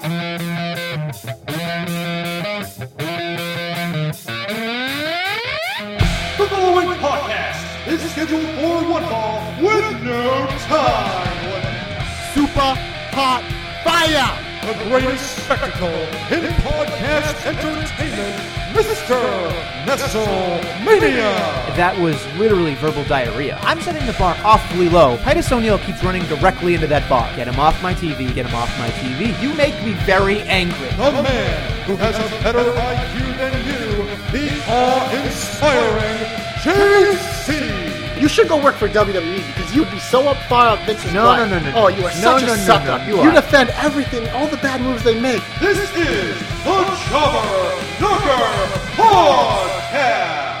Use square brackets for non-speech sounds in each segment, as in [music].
The following podcast is scheduled for one ball with no time Super hot fire! The greatest spectacle in podcast entertainment, Mr. WrestleMania. That was literally verbal diarrhea. I'm setting the bar awfully low. Titus O'Neil keeps running directly into that bar. Get him off my TV, get him off my TV. You make me very angry. The man who has a better IQ than you, the awe-inspiring JC. You should go work for WWE because you'd be so up far up Vince's No, butt. no, no, no, Oh, no. you are No, such no, a no, sucker. no, you you defend everything, all the bad moves they make. This is the Jobber Knocker Podcast.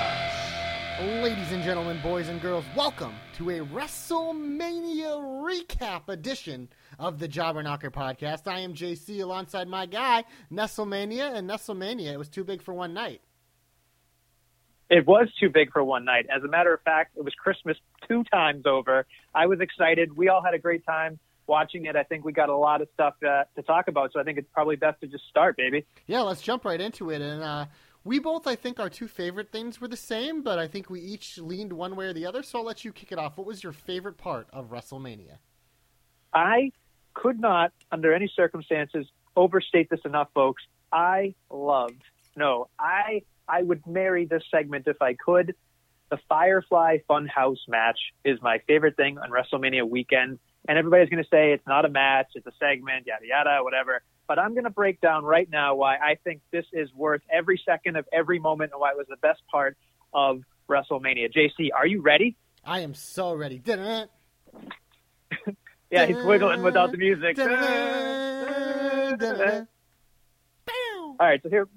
Ladies and gentlemen, boys and girls, welcome to a WrestleMania recap edition of the Jobber Knocker podcast. I am JC alongside my guy, Nestlemania, and Nestlemania, it was too big for one night. It was too big for one night. As a matter of fact, it was Christmas two times over. I was excited. We all had a great time watching it. I think we got a lot of stuff uh, to talk about, so I think it's probably best to just start, baby. Yeah, let's jump right into it. And uh, we both, I think, our two favorite things were the same, but I think we each leaned one way or the other. So I'll let you kick it off. What was your favorite part of WrestleMania? I could not, under any circumstances, overstate this enough, folks. I loved, no, I I would marry this segment if I could. The Firefly Funhouse match is my favorite thing on WrestleMania weekend. And everybody's going to say it's not a match, it's a segment, yada, yada, whatever. But I'm going to break down right now why I think this is worth every second of every moment and why it was the best part of WrestleMania. JC, are you ready? I am so ready. Dun-dun, [laughs] Yeah, he's wiggling without the music. All right, so here,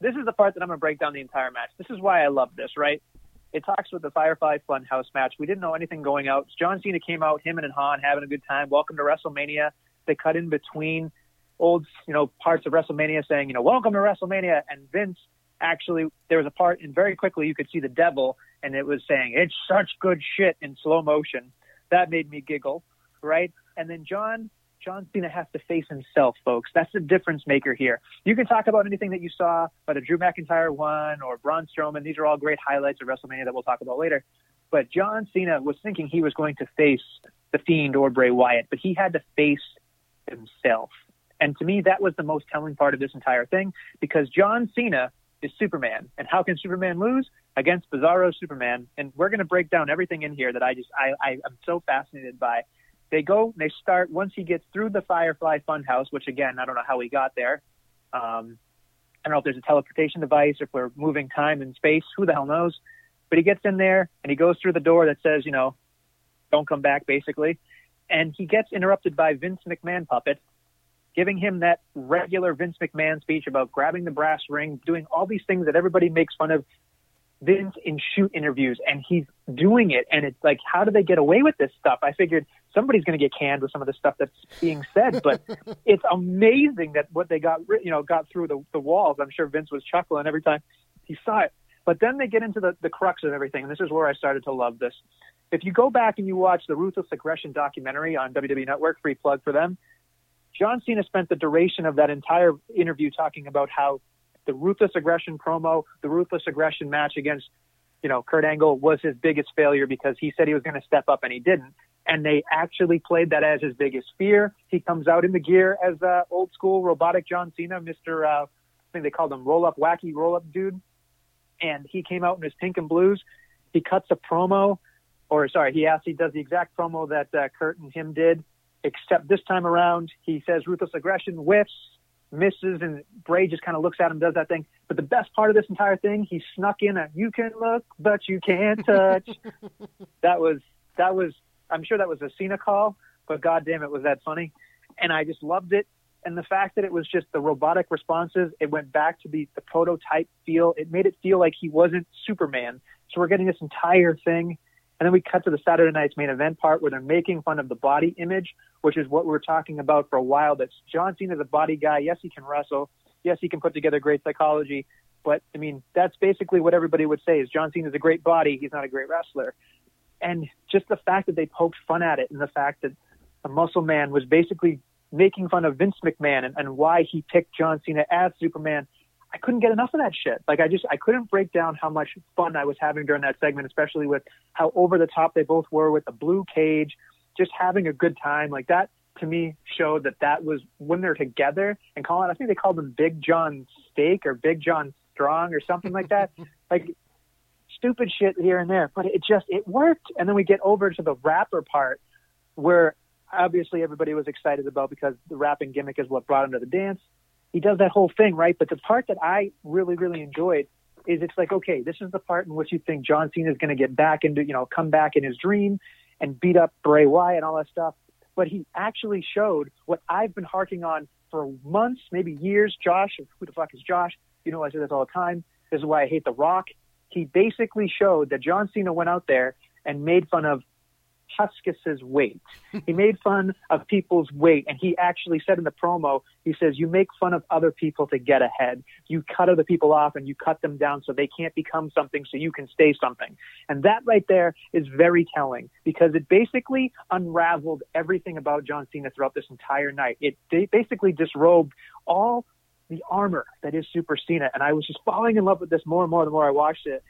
this is the part that I'm going to break down the entire match. This is why I love this, right? It talks with the Firefly Funhouse match. We didn't know anything going out. John Cena came out, him and Han having a good time. Welcome to WrestleMania. They cut in between old, you know, parts of WrestleMania saying, you know, welcome to WrestleMania. And Vince actually, there was a part, and very quickly you could see the devil, and it was saying, it's such good shit in slow motion. That made me giggle, right? And then John John Cena has to face himself, folks. That's the difference maker here. You can talk about anything that you saw, whether Drew McIntyre won or Braun Strowman. These are all great highlights of WrestleMania that we'll talk about later. But John Cena was thinking he was going to face the Fiend or Bray Wyatt, but he had to face himself. And to me, that was the most telling part of this entire thing because John Cena is Superman. And how can Superman lose? Against Bizarro Superman. And we're going to break down everything in here that I just, I, I am so fascinated by. They go, they start, once he gets through the Firefly Funhouse, which again, I don't know how he got there. Um, I don't know if there's a teleportation device, or if we're moving time and space, who the hell knows? But he gets in there and he goes through the door that says, you know, don't come back, basically. And he gets interrupted by Vince McMahon puppet, giving him that regular Vince McMahon speech about grabbing the brass ring, doing all these things that everybody makes fun of Vince in shoot interviews, and he's doing it. And it's like, how do they get away with this stuff? I figured somebody's going to get canned with some of the stuff that's being said, but [laughs] it's amazing that what they got, you know, got through the, the walls. I'm sure Vince was chuckling every time he saw it. But then they get into the, the crux of everything, and this is where I started to love this. If you go back and you watch the Ruthless Aggression documentary on WWE Network, free plug for them, John Cena spent the duration of that entire interview talking about how the Ruthless Aggression promo, the Ruthless Aggression match against, you know, Kurt Angle was his biggest failure because he said he was going to step up and he didn't. And they actually played that as his biggest fear. He comes out in the gear as uh, old school robotic John Cena, Mr. Uh, I think they called him roll up, wacky roll up dude. And he came out in his pink and blues. He cuts a promo, or sorry, he actually does the exact promo that uh, Kurt and him did, except this time around he says ruthless aggression, whiffs, misses, and Bray just kind of looks at him, does that thing. But the best part of this entire thing, he snuck in a "you can look, but you can't touch." [laughs] that was that was. I'm sure that was a Cena call, but goddamn, it was that funny, and I just loved it. And the fact that it was just the robotic responses, it went back to the, the prototype feel. It made it feel like he wasn't Superman. So we're getting this entire thing. And then we cut to the Saturday night's main event part where they're making fun of the body image, which is what we were talking about for a while. That John Cena's a body guy. Yes, he can wrestle. Yes, he can put together great psychology. But I mean, that's basically what everybody would say is John Cena's a great body. He's not a great wrestler. And just the fact that they poked fun at it and the fact that the muscle man was basically making fun of Vince McMahon and, and why he picked John Cena as Superman. I couldn't get enough of that shit. Like I just I couldn't break down how much fun I was having during that segment, especially with how over the top they both were with the blue cage, just having a good time. Like that to me showed that that was when they're together and calling. I think they called them Big John Steak or Big John Strong or something like that. [laughs] like stupid shit here and there, but it just it worked. And then we get over to the rapper part where obviously everybody was excited about because the rapping gimmick is what brought him to the dance. He does that whole thing, right? But the part that I really, really enjoyed is it's like, okay, this is the part in which you think John Cena is going to get back into, you know, come back in his dream and beat up Bray Wyatt and all that stuff. But he actually showed what I've been harking on for months, maybe years. Josh, who the fuck is Josh? You know, I say this all the time. This is why I hate The Rock. He basically showed that John Cena went out there and made fun of Huskus's weight. [laughs] he made fun of people's weight, and he actually said in the promo, he says, "You make fun of other people to get ahead. You cut other people off, and you cut them down so they can't become something, so you can stay something." And that right there is very telling because it basically unraveled everything about John Cena throughout this entire night. It basically disrobed all the armor that is Super Cena, and I was just falling in love with this more and more the more I watched it.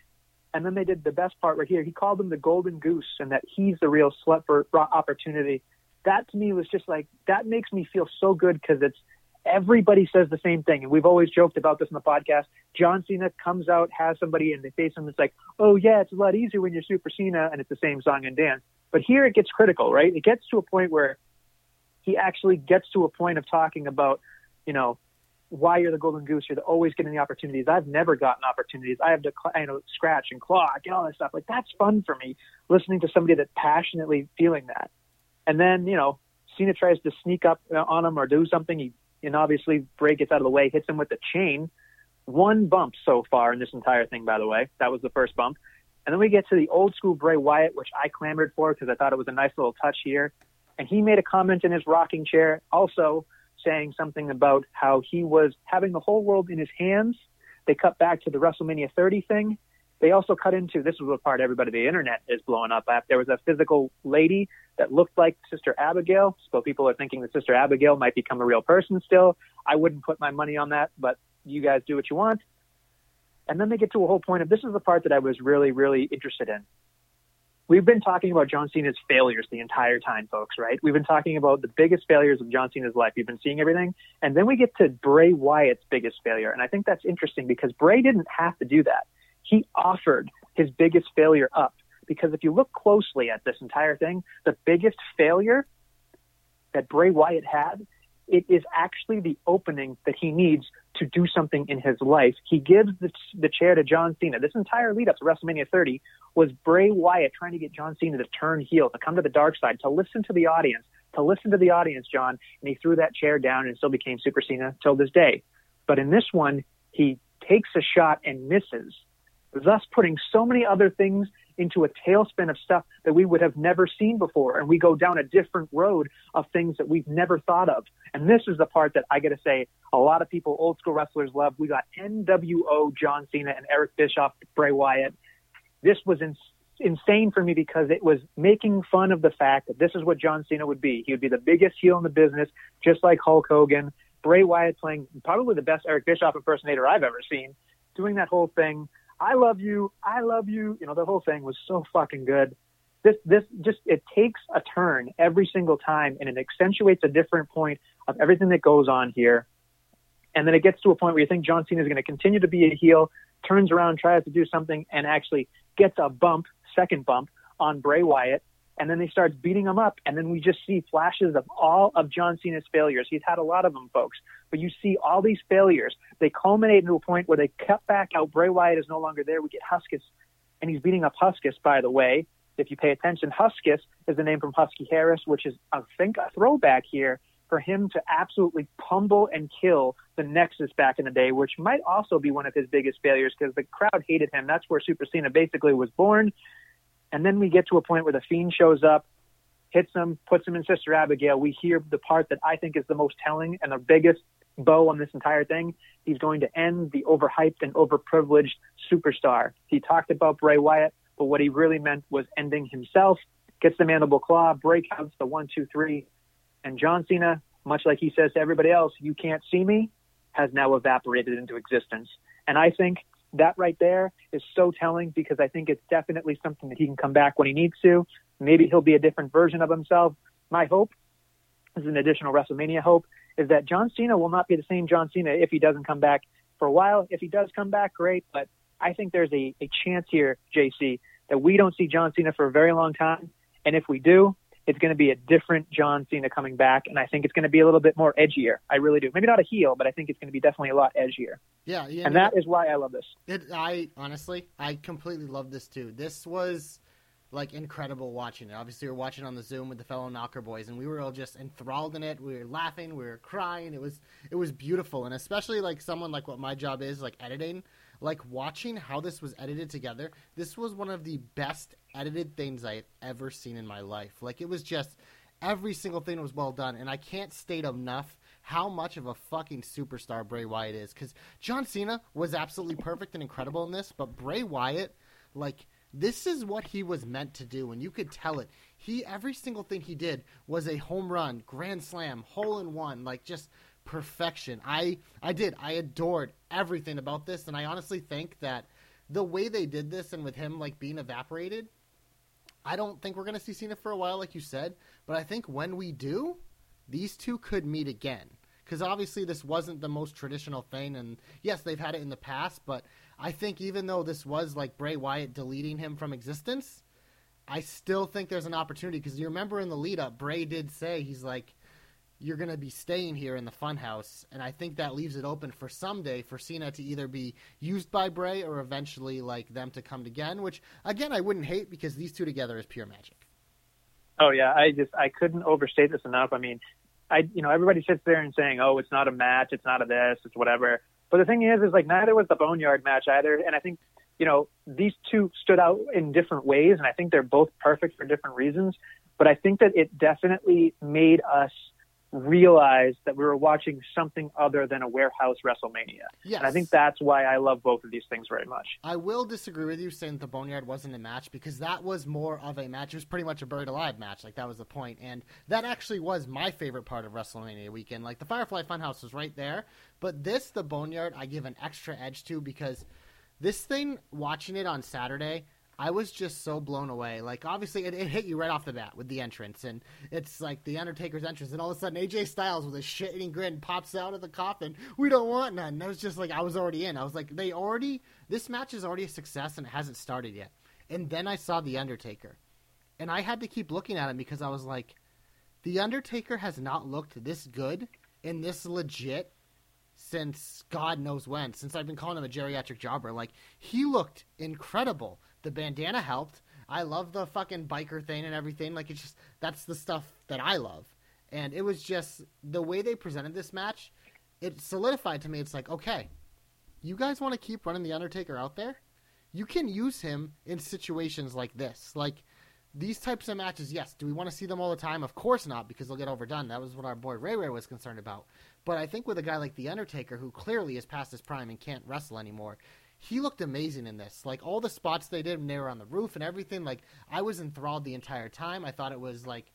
And then they did the best part right here. He called him the golden goose and that he's the real slut for opportunity. That to me was just like, that makes me feel so good because it's everybody says the same thing. And we've always joked about this in the podcast. John Cena comes out, has somebody, and they face him. It's like, oh, yeah, it's a lot easier when you're Super Cena and it's the same song and dance. But here it gets critical, right? It gets to a point where he actually gets to a point of talking about, you know, why you're the golden goose. You're always getting the opportunities. I've never gotten opportunities. I have to, you know, scratch and claw, get all that stuff. Like that's fun for me, listening to somebody that's passionately feeling that. And then, you know, Cena tries to sneak up uh, on him or do something. He, and obviously Bray gets out of the way, hits him with the chain. One bump so far in this entire thing, by the way. That was the first bump. And then we get to the old school Bray Wyatt, which I clamored for because I thought it was a nice little touch here. And he made a comment in his rocking chair also saying something about how he was having the whole world in his hands. They cut back to the WrestleMania 30 thing. They also cut into this is the part everybody the internet is blowing up at. There was a physical lady that looked like Sister Abigail, so people are thinking that Sister Abigail might become a real person still. I wouldn't put my money on that, but you guys do what you want. And then they get to a whole point of this is the part that I was really, really interested in we've been talking about John Cena's failures the entire time, folks, right? We've been talking about the biggest failures of John Cena's life. You've been seeing everything. And then we get to Bray Wyatt's biggest failure. And I think that's interesting because Bray didn't have to do that. He offered his biggest failure up. Because if you look closely at this entire thing, the biggest failure that Bray Wyatt had it is actually the opening that he needs to do something in his life. He gives the, the chair to John Cena. This entire lead up to WrestleMania 30 was Bray Wyatt trying to get John Cena to turn heel, to come to the dark side, to listen to the audience, to listen to the audience, John. And he threw that chair down and still became Super Cena till this day. But in this one, he takes a shot and misses, thus putting so many other things into a tailspin of stuff that we would have never seen before. And we go down a different road of things that we've never thought of. And this is the part that I got to say a lot of people, old school wrestlers love. We got NWO John Cena and Eric Bischoff, Bray Wyatt. This was in, insane for me because it was making fun of the fact that this is what John Cena would be. He would be the biggest heel in the business, just like Hulk Hogan. Bray Wyatt playing probably the best Eric Bischoff impersonator I've ever seen, doing that whole thing. I love you, I love you. You know, the whole thing was so fucking good. This, this just, it takes a turn every single time and it accentuates a different point of everything that goes on here. And then it gets to a point where you think John Cena is going to continue to be a heel, turns around, tries to do something, and actually gets a bump, second bump on Bray Wyatt, and then they start beating him up, and then we just see flashes of all of John Cena's failures. He's had a lot of them, folks, but you see all these failures. They culminate into a point where they cut back out. Bray Wyatt is no longer there. We get Huskus, and he's beating up Huskus, by the way. If you pay attention, Huskus is the name from Husky Harris, which is, I think, a throwback here for him to absolutely pummel and kill the Nexus back in the day, which might also be one of his biggest failures because the crowd hated him. That's where Super Cena basically was born. And then we get to a point where the Fiend shows up, hits him, puts him in Sister Abigail. We hear the part that I think is the most telling and the biggest bow on this entire thing. He's going to end the overhyped and overprivileged superstar. He talked about Bray Wyatt, but what he really meant was ending himself. Gets the mandible claw, breakouts the one, two, three, and John Cena much like he says to everybody else, "You can't see me," has now evaporated into existence. And I think that right there is so telling because I think it's definitely something that he can come back when he needs to. Maybe he'll be a different version of himself. My hope is an additional WrestleMania hope is that John Cena will not be the same John Cena if he doesn't come back for a while. If he does come back, great. But I think there's a, a chance here, JC, that we don't see John Cena for a very long time. And if we do, it's going to be a different John Cena coming back, and I think it's going to be a little bit more edgier. I really do. Maybe not a heel, but I think it's going to be definitely a lot edgier. Yeah, yeah and that is why I love this. It, I honestly, I completely love this too. This was like incredible watching it. Obviously, we are watching on the Zoom with the fellow Knocker boys, and we were all just enthralled in it. We were laughing, we were crying. It was it was beautiful, and especially like someone like what my job is, like editing like watching how this was edited together this was one of the best edited things i had ever seen in my life. Like it was just every single thing was well done and i can't state enough how much of a fucking superstar bray wyatt is because john cena was absolutely perfect and incredible in this but bray wyatt like this is what he was meant to do and you could tell it. He every single thing he did was a home run grand slam hole in one like just perfection. I I did. I adored everything about this, and I honestly think that the way they did this and with him like being evaporated, I don't think we're gonna see Cena for a while, like you said. But I think when we do, these two could meet again. Because obviously this wasn't the most traditional thing, and yes, they've had it in the past. But I think even though this was like Bray Wyatt deleting him from existence, I still think there's an opportunity. Because you remember in the lead up, Bray did say he's like, you're going to be staying here in the funhouse, and I think that leaves it open for someday for Cena to either be used by Bray or eventually like them to come again. Which again, I wouldn't hate because these two together is pure magic. Oh yeah, I just I couldn't overstate this enough. I mean, I you know everybody sits there and saying, oh, it's not a match, it's not a this, it's whatever. But the thing is, is like neither was the Boneyard match either, and I think you know these two stood out in different ways, and I think they're both perfect for different reasons. But I think that it definitely made us realized that we were watching something other than a warehouse WrestleMania. Yes. And I think that's why I love both of these things very much. I will disagree with you saying the Boneyard wasn't a match because that was more of a match. It was pretty much a buried alive match. Like that was the point. And that actually was my favorite part of WrestleMania weekend. Like the Firefly Funhouse was right there. But this, the Boneyard, I give an extra edge to because this thing, watching it on Saturday, I was just so blown away. Like, obviously, it, it, hit you right off the bat with the entrance, and it's like the Undertaker's entrance, and all of a sudden, AJ Styles with a shit-eating grin pops out of the coffin. We don't want none. And I was just like, I was already in. I was like, they already, this match is already a success, and it hasn't started yet. And then I saw the Undertaker, and I had to keep looking at him because I was like, the Undertaker has not looked this good and this legit since God knows when. Since I've been calling him a geriatric jobber, like he looked incredible the bandana helped. I love the fucking biker thing and everything. Like it's just that's the stuff that I love. And it was just the way they presented this match, it solidified to me it's like, okay, you guys want to keep running the Undertaker out there? You can use him in situations like this. Like these types of matches, yes. Do we want to see them all the time? Of course not, because they'll get overdone. That was what our boy Ray Ray was concerned about. But I think with a guy like The Undertaker, who clearly is past his prime and can't wrestle anymore, he looked amazing in this. Like all the spots they did when they were on the roof and everything. Like I was enthralled the entire time. I thought it was like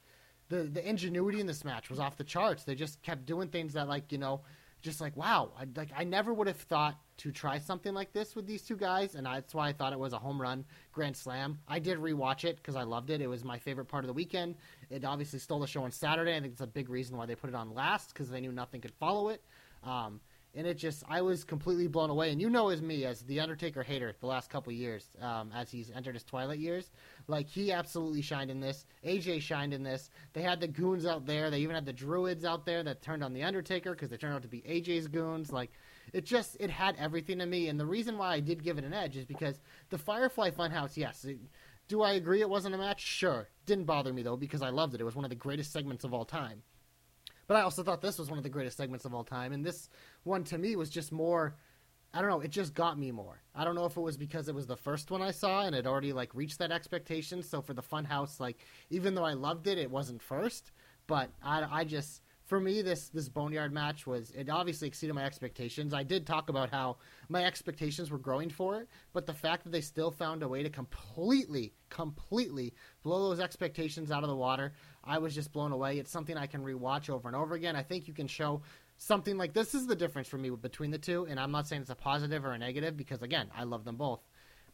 the the ingenuity in this match was off the charts. They just kept doing things that like you know, just like wow. I like I never would have thought to try something like this with these two guys, and that's why I thought it was a home run grand slam. I did rewatch it because I loved it. It was my favorite part of the weekend. It obviously stole the show on Saturday. I think it's a big reason why they put it on last because they knew nothing could follow it. Um, and it just I was completely blown away. And you know, as me, as the Undertaker hater, the last couple years, um, as he's entered his twilight years, like he absolutely shined in this. AJ shined in this. They had the goons out there. They even had the Druids out there that turned on the Undertaker because they turned out to be AJ's goons. Like it just it had everything to me. And the reason why I did give it an edge is because the Firefly Funhouse, yes. It, do I agree it wasn't a match? Sure. Didn't bother me though because I loved it. It was one of the greatest segments of all time. But I also thought this was one of the greatest segments of all time, and this one to me was just more. I don't know. It just got me more. I don't know if it was because it was the first one I saw and it already like reached that expectation. So for the Funhouse, like even though I loved it, it wasn't first. But I, I just for me, this this boneyard match was it obviously exceeded my expectations. I did talk about how my expectations were growing for it, but the fact that they still found a way to completely, completely blow those expectations out of the water, I was just blown away. It's something I can rewatch over and over again. I think you can show something like this is the difference for me between the two, and I'm not saying it's a positive or a negative because again, I love them both.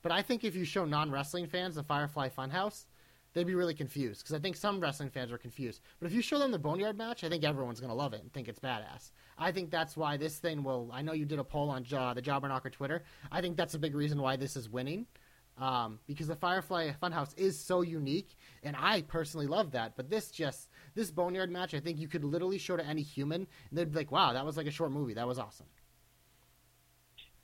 But I think if you show non wrestling fans the Firefly Funhouse, they'd be really confused because I think some wrestling fans are confused. But if you show them the Boneyard match, I think everyone's going to love it and think it's badass. I think that's why this thing will. I know you did a poll on uh, the Jobber Knocker Twitter. I think that's a big reason why this is winning. Um, because the Firefly Funhouse is so unique, and I personally love that. But this just this Boneyard match, I think you could literally show to any human, and they'd be like, "Wow, that was like a short movie. That was awesome."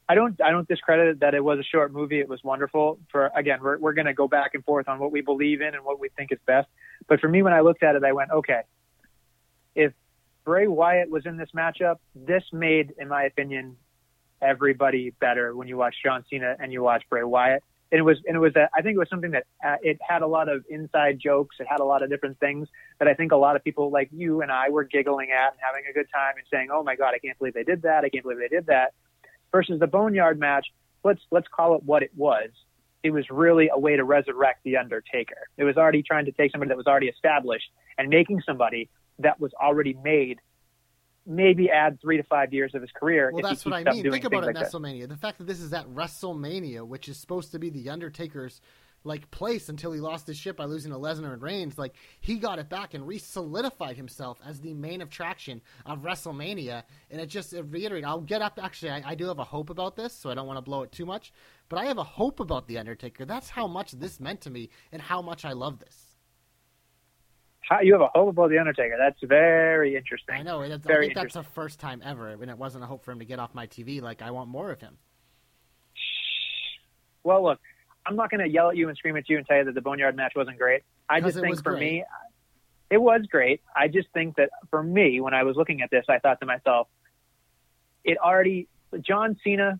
I don't I don't discredit that it was a short movie. It was wonderful. For again, we're we're going to go back and forth on what we believe in and what we think is best. But for me, when I looked at it, I went, okay, if Bray Wyatt was in this matchup, this made, in my opinion, everybody better when you watch John Cena and you watch Bray Wyatt. And it was and it was a, I think it was something that uh, it had a lot of inside jokes. It had a lot of different things that I think a lot of people like you and I were giggling at and having a good time and saying, "Oh my God, I can't believe they did that! I can't believe they did that." versus the Boneyard match. Let's let's call it what it was. It was really a way to resurrect the Undertaker. It was already trying to take somebody that was already established and making somebody that was already made maybe add three to five years of his career. Well, that's what I mean. Think about it, like WrestleMania. The fact that this is at WrestleMania, which is supposed to be the Undertaker's like place until he lost his ship by losing to Lesnar and Reigns. Like he got it back and re-solidified himself as the main attraction of WrestleMania. And it just it reiterated. I'll get up. Actually, I, I do have a hope about this, so I don't want to blow it too much. But I have a hope about the Undertaker. That's how much this meant to me and how much I love this. You have a hope about the Undertaker. That's very interesting. I know. That's, very I think that's the first time ever, and it wasn't a hope for him to get off my TV. Like I want more of him. Well, look, I'm not going to yell at you and scream at you and tell you that the Boneyard match wasn't great. I just think for great. me, it was great. I just think that for me, when I was looking at this, I thought to myself, it already, John Cena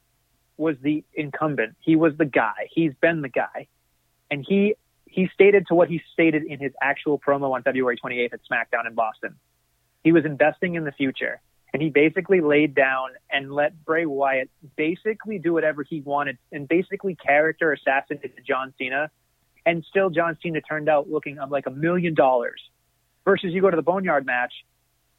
was the incumbent. He was the guy. He's been the guy. And he, he stated to what he stated in his actual promo on February 28th at SmackDown in Boston. He was investing in the future and he basically laid down and let Bray Wyatt basically do whatever he wanted and basically character assassinated John Cena. And still, John Cena turned out looking like a million dollars. Versus you go to the Boneyard match,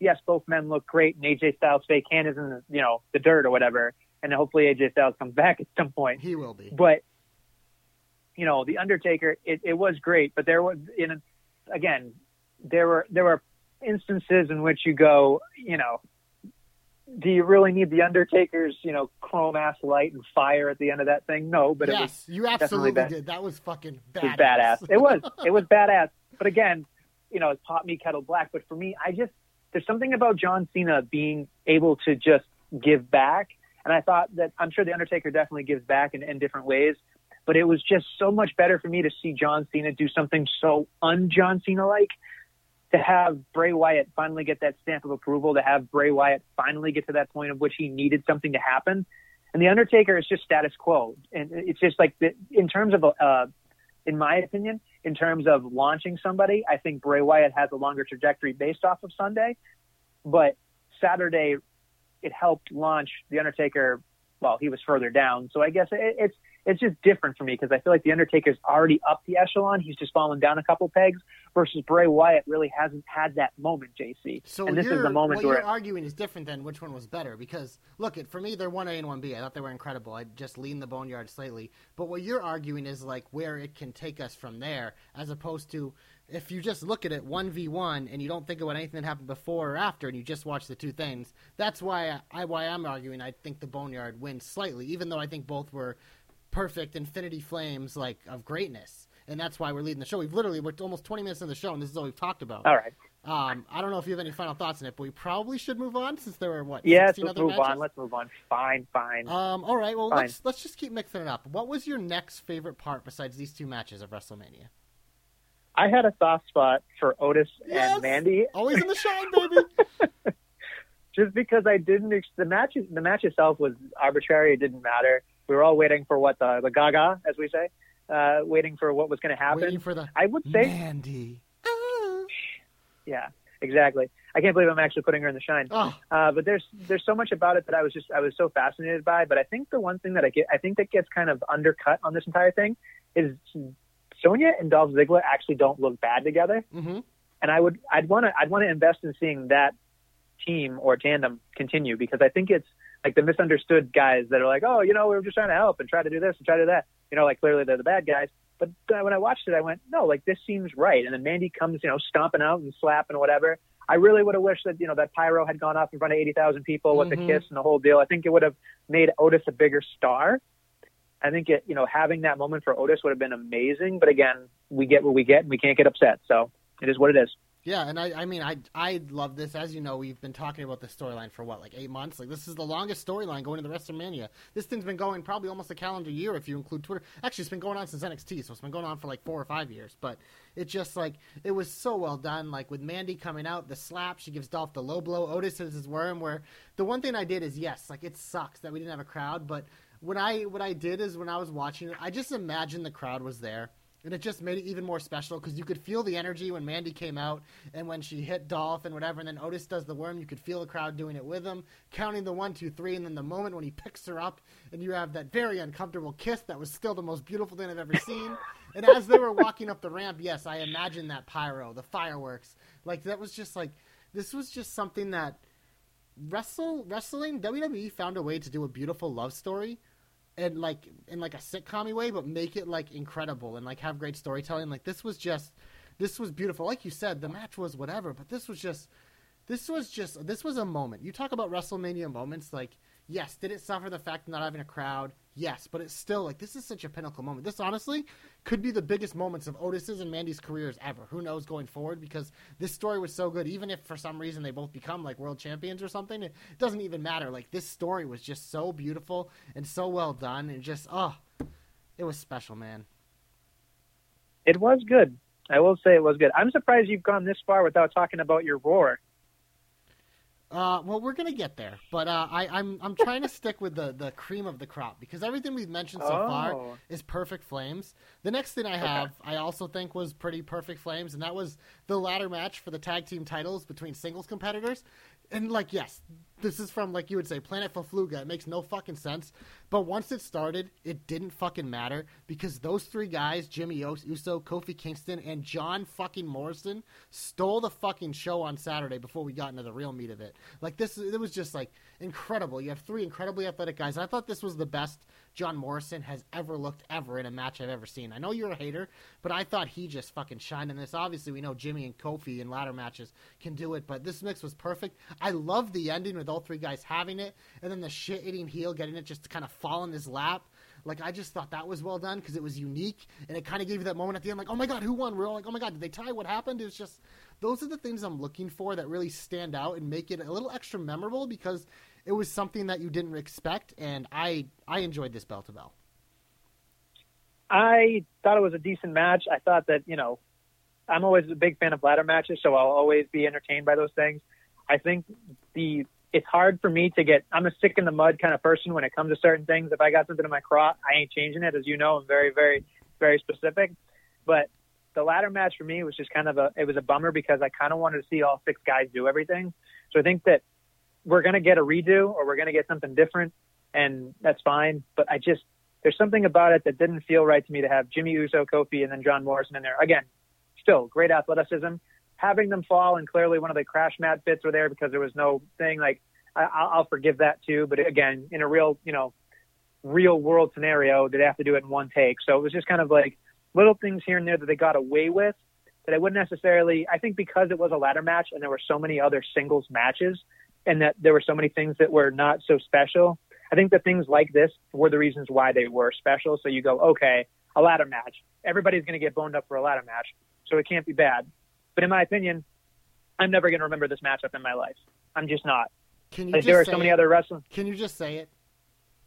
yes, both men look great, and AJ Styles' fake hand is in the, you know the dirt or whatever, and hopefully AJ Styles comes [laughs] back at some point. He will be. But you know, the Undertaker, it, it was great, but there was in again, there were there were instances in which you go, you know, do you really need the Undertaker's, you know, chrome ass light and fire at the end of that thing? No, but yes, it was you absolutely did. That was fucking badass. It was badass. it was. It was badass. But again, you know, it's pot me kettle black. But for me, I just there's something about John Cena being able to just give back, and I thought that I'm sure the Undertaker definitely gives back in, in different ways. But it was just so much better for me to see John Cena do something so un John Cena like to have Bray Wyatt finally get that stamp of approval, to have Bray Wyatt finally get to that point of which he needed something to happen. And the Undertaker is just status quo, and it's just like the, in terms of, uh, in my opinion, in terms of launching somebody, I think Bray Wyatt has a longer trajectory based off of Sunday, but Saturday it helped launch the Undertaker. Well, he was further down, so I guess it, it's it's just different for me because I feel like the Undertaker's already up the echelon. He's just fallen down a couple pegs versus Bray Wyatt really hasn't had that moment, JC. So and this is the moment what where you're arguing is different than which one was better because look, it for me they're one A and one B. I thought they were incredible. I just leaned the boneyard slightly, but what you're arguing is like where it can take us from there, as opposed to if you just look at it one v one and you don't think about anything that happened before or after, and you just watch the two things. That's why I why I'm arguing. I think the boneyard wins slightly, even though I think both were perfect infinity flames like of greatness. And that's why we're leading the show. We've literally we're almost 20 minutes in the show and this is all we've talked about. All right. Um, i don't know if you have any final thoughts on it but we probably should move on since there were what yes let's move matches? on let's move on. Fine fine. Um, all right well fine. let's let's just keep mixing it up. What was your next favorite part besides these two matches of wrestlemania? I had a soft spot for otis yes! and mandy. Always in the [laughs] shine baby. Just because i didn't the match the match itself was arbitrary it didn't matter we were all waiting for what the the Gaga, as we say, uh, waiting for what was going to happen. Waiting for the I would say Mandy. Yeah, exactly. I can't believe I'm actually putting her in the shine. Oh, Uh, but there's there's so much about it that I was just I was so fascinated by. But I think the one thing that I get I think that gets kind of undercut on this entire thing is Sonya and Dolph Ziggler actually don't look bad together. hmm And I would I'd want to I'd want to invest in seeing that team or tandem continue because I think it's like the misunderstood guys that are like, oh, you know, we were just trying to help and try to do this and try to do that. You know, like clearly they're the bad guys. But uh, when I watched it, I went, no, like this seems right. And then Mandy comes, you know, stomping out and slapping and whatever. I really would have wished that you know that pyro had gone off in front of eighty thousand people with Mhm. the kiss and the whole deal. I think it would have made Otis a bigger star. I think it, you know, having that moment for Otis would have been amazing. But again, we get what we get, and we can't get upset. So it is what it is. Yeah, and I, I mean, I, I love this. As you know, we've been talking about this storyline for what, like eight months. Like this is the longest storyline going into WrestleMania. This thing's been going probably almost a calendar year if you include Twitter. Actually, it's been going on since NXT, so it's been going on for like four or five years. But it just like it was so well done. Like with Mandy coming out, the slap, she gives Dolph the low blow. Otis hits his worm. Where the one thing I did is yes, like it sucks that we didn't have a crowd, but what I what I did is when I was watching it, I just imagined the crowd was there. And it just made it even more special because you could feel the energy when Mandy came out and when she hit Dolph and whatever. And then Otis does the worm. You could feel the crowd doing it with him, counting the one, two, three. And then the moment when he picks her up and you have that very uncomfortable kiss that was still the most beautiful thing I've ever seen. and as they were walking up the ramp, yes, I imagined that pyro, the fireworks. Like that was just like, this was just something that wrestle wrestling WWE found a way to do a beautiful love story and like in like a sitcom way, but make it like incredible and like have great storytelling. Like this was just this was beautiful. Like you said, the match was whatever, but this was just this was just this was a moment. You talk about WrestleMania moments, like yes, did it suffer the fact of not having a crowd? Yes, but it's still like this is such a pinnacle moment. This honestly could be the biggest moments of Otis's and Mandy's careers ever. Who knows going forward because this story was so good. Even if for some reason they both become like world champions or something, it doesn't even matter. Like this story was just so beautiful and so well done and just oh, it was special, man. It was good. I will say it was good. I'm surprised you've gone this far without talking about your roar. Uh, well, we're gonna get there, but uh, I, I'm I'm trying to stick with the, the cream of the crop because everything we've mentioned so far Oh. is perfect flames. The next thing I have, I also think was pretty perfect flames, and that was the ladder match for the tag team titles between singles competitors. And like, yes, this is from like you would say Planet Fafluga. It makes no fucking sense, but once it started, it didn't fucking matter because those three guys, Jimmy Us- Uso, Kofi Kingston, and John fucking Morrison, stole the fucking show on Saturday before we got into the real meat of it. Like this, it was just like incredible. You have three incredibly athletic guys. I thought this was the best John Morrison has ever looked ever in a match I've ever seen. I know you're a hater, but I thought he just fucking shined in this. Obviously, we know Jimmy and Kofi in ladder matches can do it, but this mix was perfect. I love the ending with all three guys having it, and then the shit eating heel getting it just to kind of fall in his lap. Like I just thought that was well done because it was unique, and it kind of gave you that moment at the end, like, oh my god, who won? We're all like, oh my god, did they tie? What happened? It was just those are the things I'm looking for that really stand out and make it a little extra memorable because it was something that you didn't expect, and I I enjoyed this bell to bell. I thought it was a decent match. I thought that, you know, I'm always a big fan of ladder matches, so I'll always be entertained by those things. I think the it's hard for me to get I'm a stick in the mud kind of person when it comes to certain things. If I got something in my crop, I ain't changing it. As you know, I'm very, very, very specific. But the ladder match for me was just kind of a it was a bummer because I kind of wanted to see all six guys do everything. So I think that we're gonna get a redo or we're gonna get something different and that's fine. But I just there's something about it that didn't feel right to me to have Jimmy Uso, Kofi, and then John Morrison in there. Again, still great athleticism. Having them fall and clearly one of the crash mat bits were there because there was no thing like I, I'll forgive that too. But again, in a real you know real world scenario, they'd have to do it in one take. So it was just kind of like little things here and there that they got away with that I wouldn't necessarily. I think because it was a ladder match and there were so many other singles matches and that there were so many things that were not so special. I think that things like this were the reasons why they were special. So you go, okay, a ladder match. Everybody's going to get boned up for a ladder match, so it can't be bad. But in my opinion, I'm never going to remember this matchup in my life. I'm just not. Can you Like, just there are say so many it? other wrestling. Can you just say it?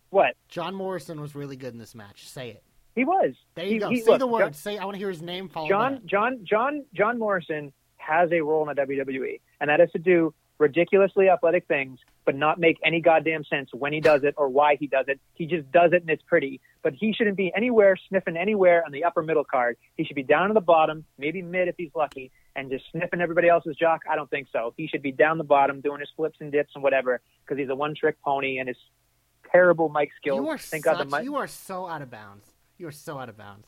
What John Morrison was really good in this match. Say it. he was. There you He- go. he- say look, the John- word. Say I want to hear his name followed by John. John John John Morrison has a role in the WWE, and that is to do ridiculously athletic things, but not make any goddamn sense when he does it or why he does it. He just does it and it's pretty. But he shouldn't be anywhere sniffing anywhere on the upper middle card. He should be down at the bottom, maybe mid if he's lucky, and just sniffing everybody else's jock, I don't think so. He should be down the bottom doing his flips and dips and whatever because he's a one trick pony and his terrible mic skills. You are Thank such, God the mic. you are so out of bounds. You are so out of bounds.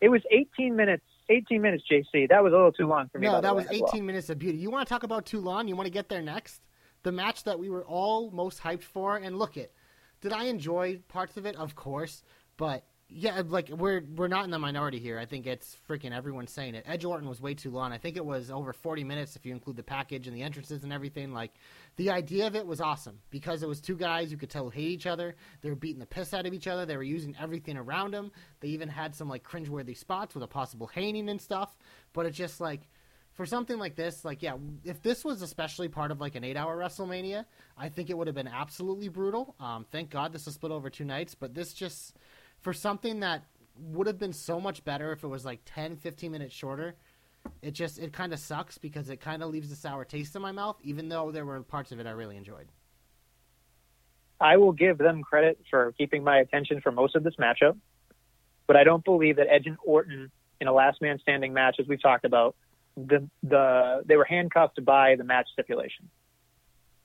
It was 18 minutes. 18 minutes, JC. That was a little too long for me. No, that was 18 well. minutes of beauty. You want to talk about Toulon? You want to get there next? The match that we were all most hyped for. And look it, did I enjoy parts of it? Of course, but yeah, like we're we're not in the minority here. I think it's freaking everyone saying it. Edge Orton was way too long. I think it was over 40 minutes if you include the package and the entrances and everything. Like the idea of it was awesome because it was two guys you could tell hate each other. They were beating the piss out of each other. They were using everything around them. They even had some like cringeworthy spots with a possible hanging and stuff. But it's just like for something like this, like yeah, if this was especially part of like an eight-hour WrestleMania, I think it would have been absolutely brutal. Um, thank God this was split over two nights, but this just for something that would have been so much better if it was like 10, 15 minutes shorter. It just it kind of sucks because it kind of leaves a sour taste in my mouth, even though there were parts of it I really enjoyed. I will give them credit for keeping my attention for most of this matchup, but I don't believe that Edge and Orton in a last man standing match, as we've talked about, the the they were handcuffed by the match stipulation.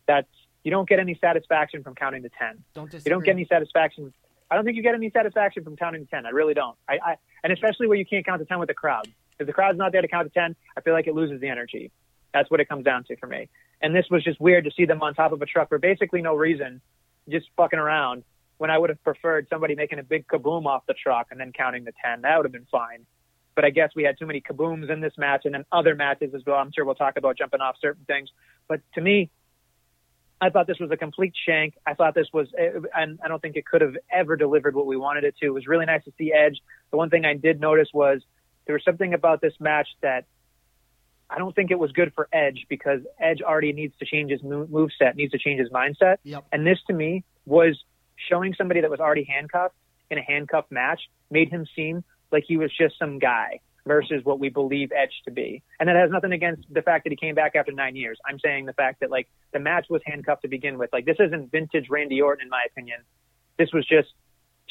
That's you don't get any satisfaction from counting to ten. Don't disagree. You don't get any satisfaction. I don't think you get any satisfaction from counting ten. I really don't. I, I and especially where you can't count to ten with the crowd. If the crowd's not there to count to ten, I feel like it loses the energy. That's what it comes down to for me. And this was just weird to see them on top of a truck for basically no reason, just fucking around. When I would have preferred somebody making a big kaboom off the truck and then counting to ten, that would have been fine. But I guess we had too many kabooms in this match and then other matches as well. I'm sure we'll talk about jumping off certain things. But to me, I thought this was a complete shank. I thought this was, eh, and I don't think it could have ever delivered what we wanted it to. It was really nice to see Edge. The one thing I did notice was there was something about this match that I don't think it was good for Edge because Edge already needs to change his move set, needs to change his mindset. Yep. And this to me was showing somebody that was already handcuffed in a handcuffed match made him seem like he was just some guy versus what we believe Edge to be. And that has nothing against the fact that he came back after nine years. I'm saying the fact that like the match was handcuffed to begin with. Like this isn't vintage Randy Orton in my opinion. This was just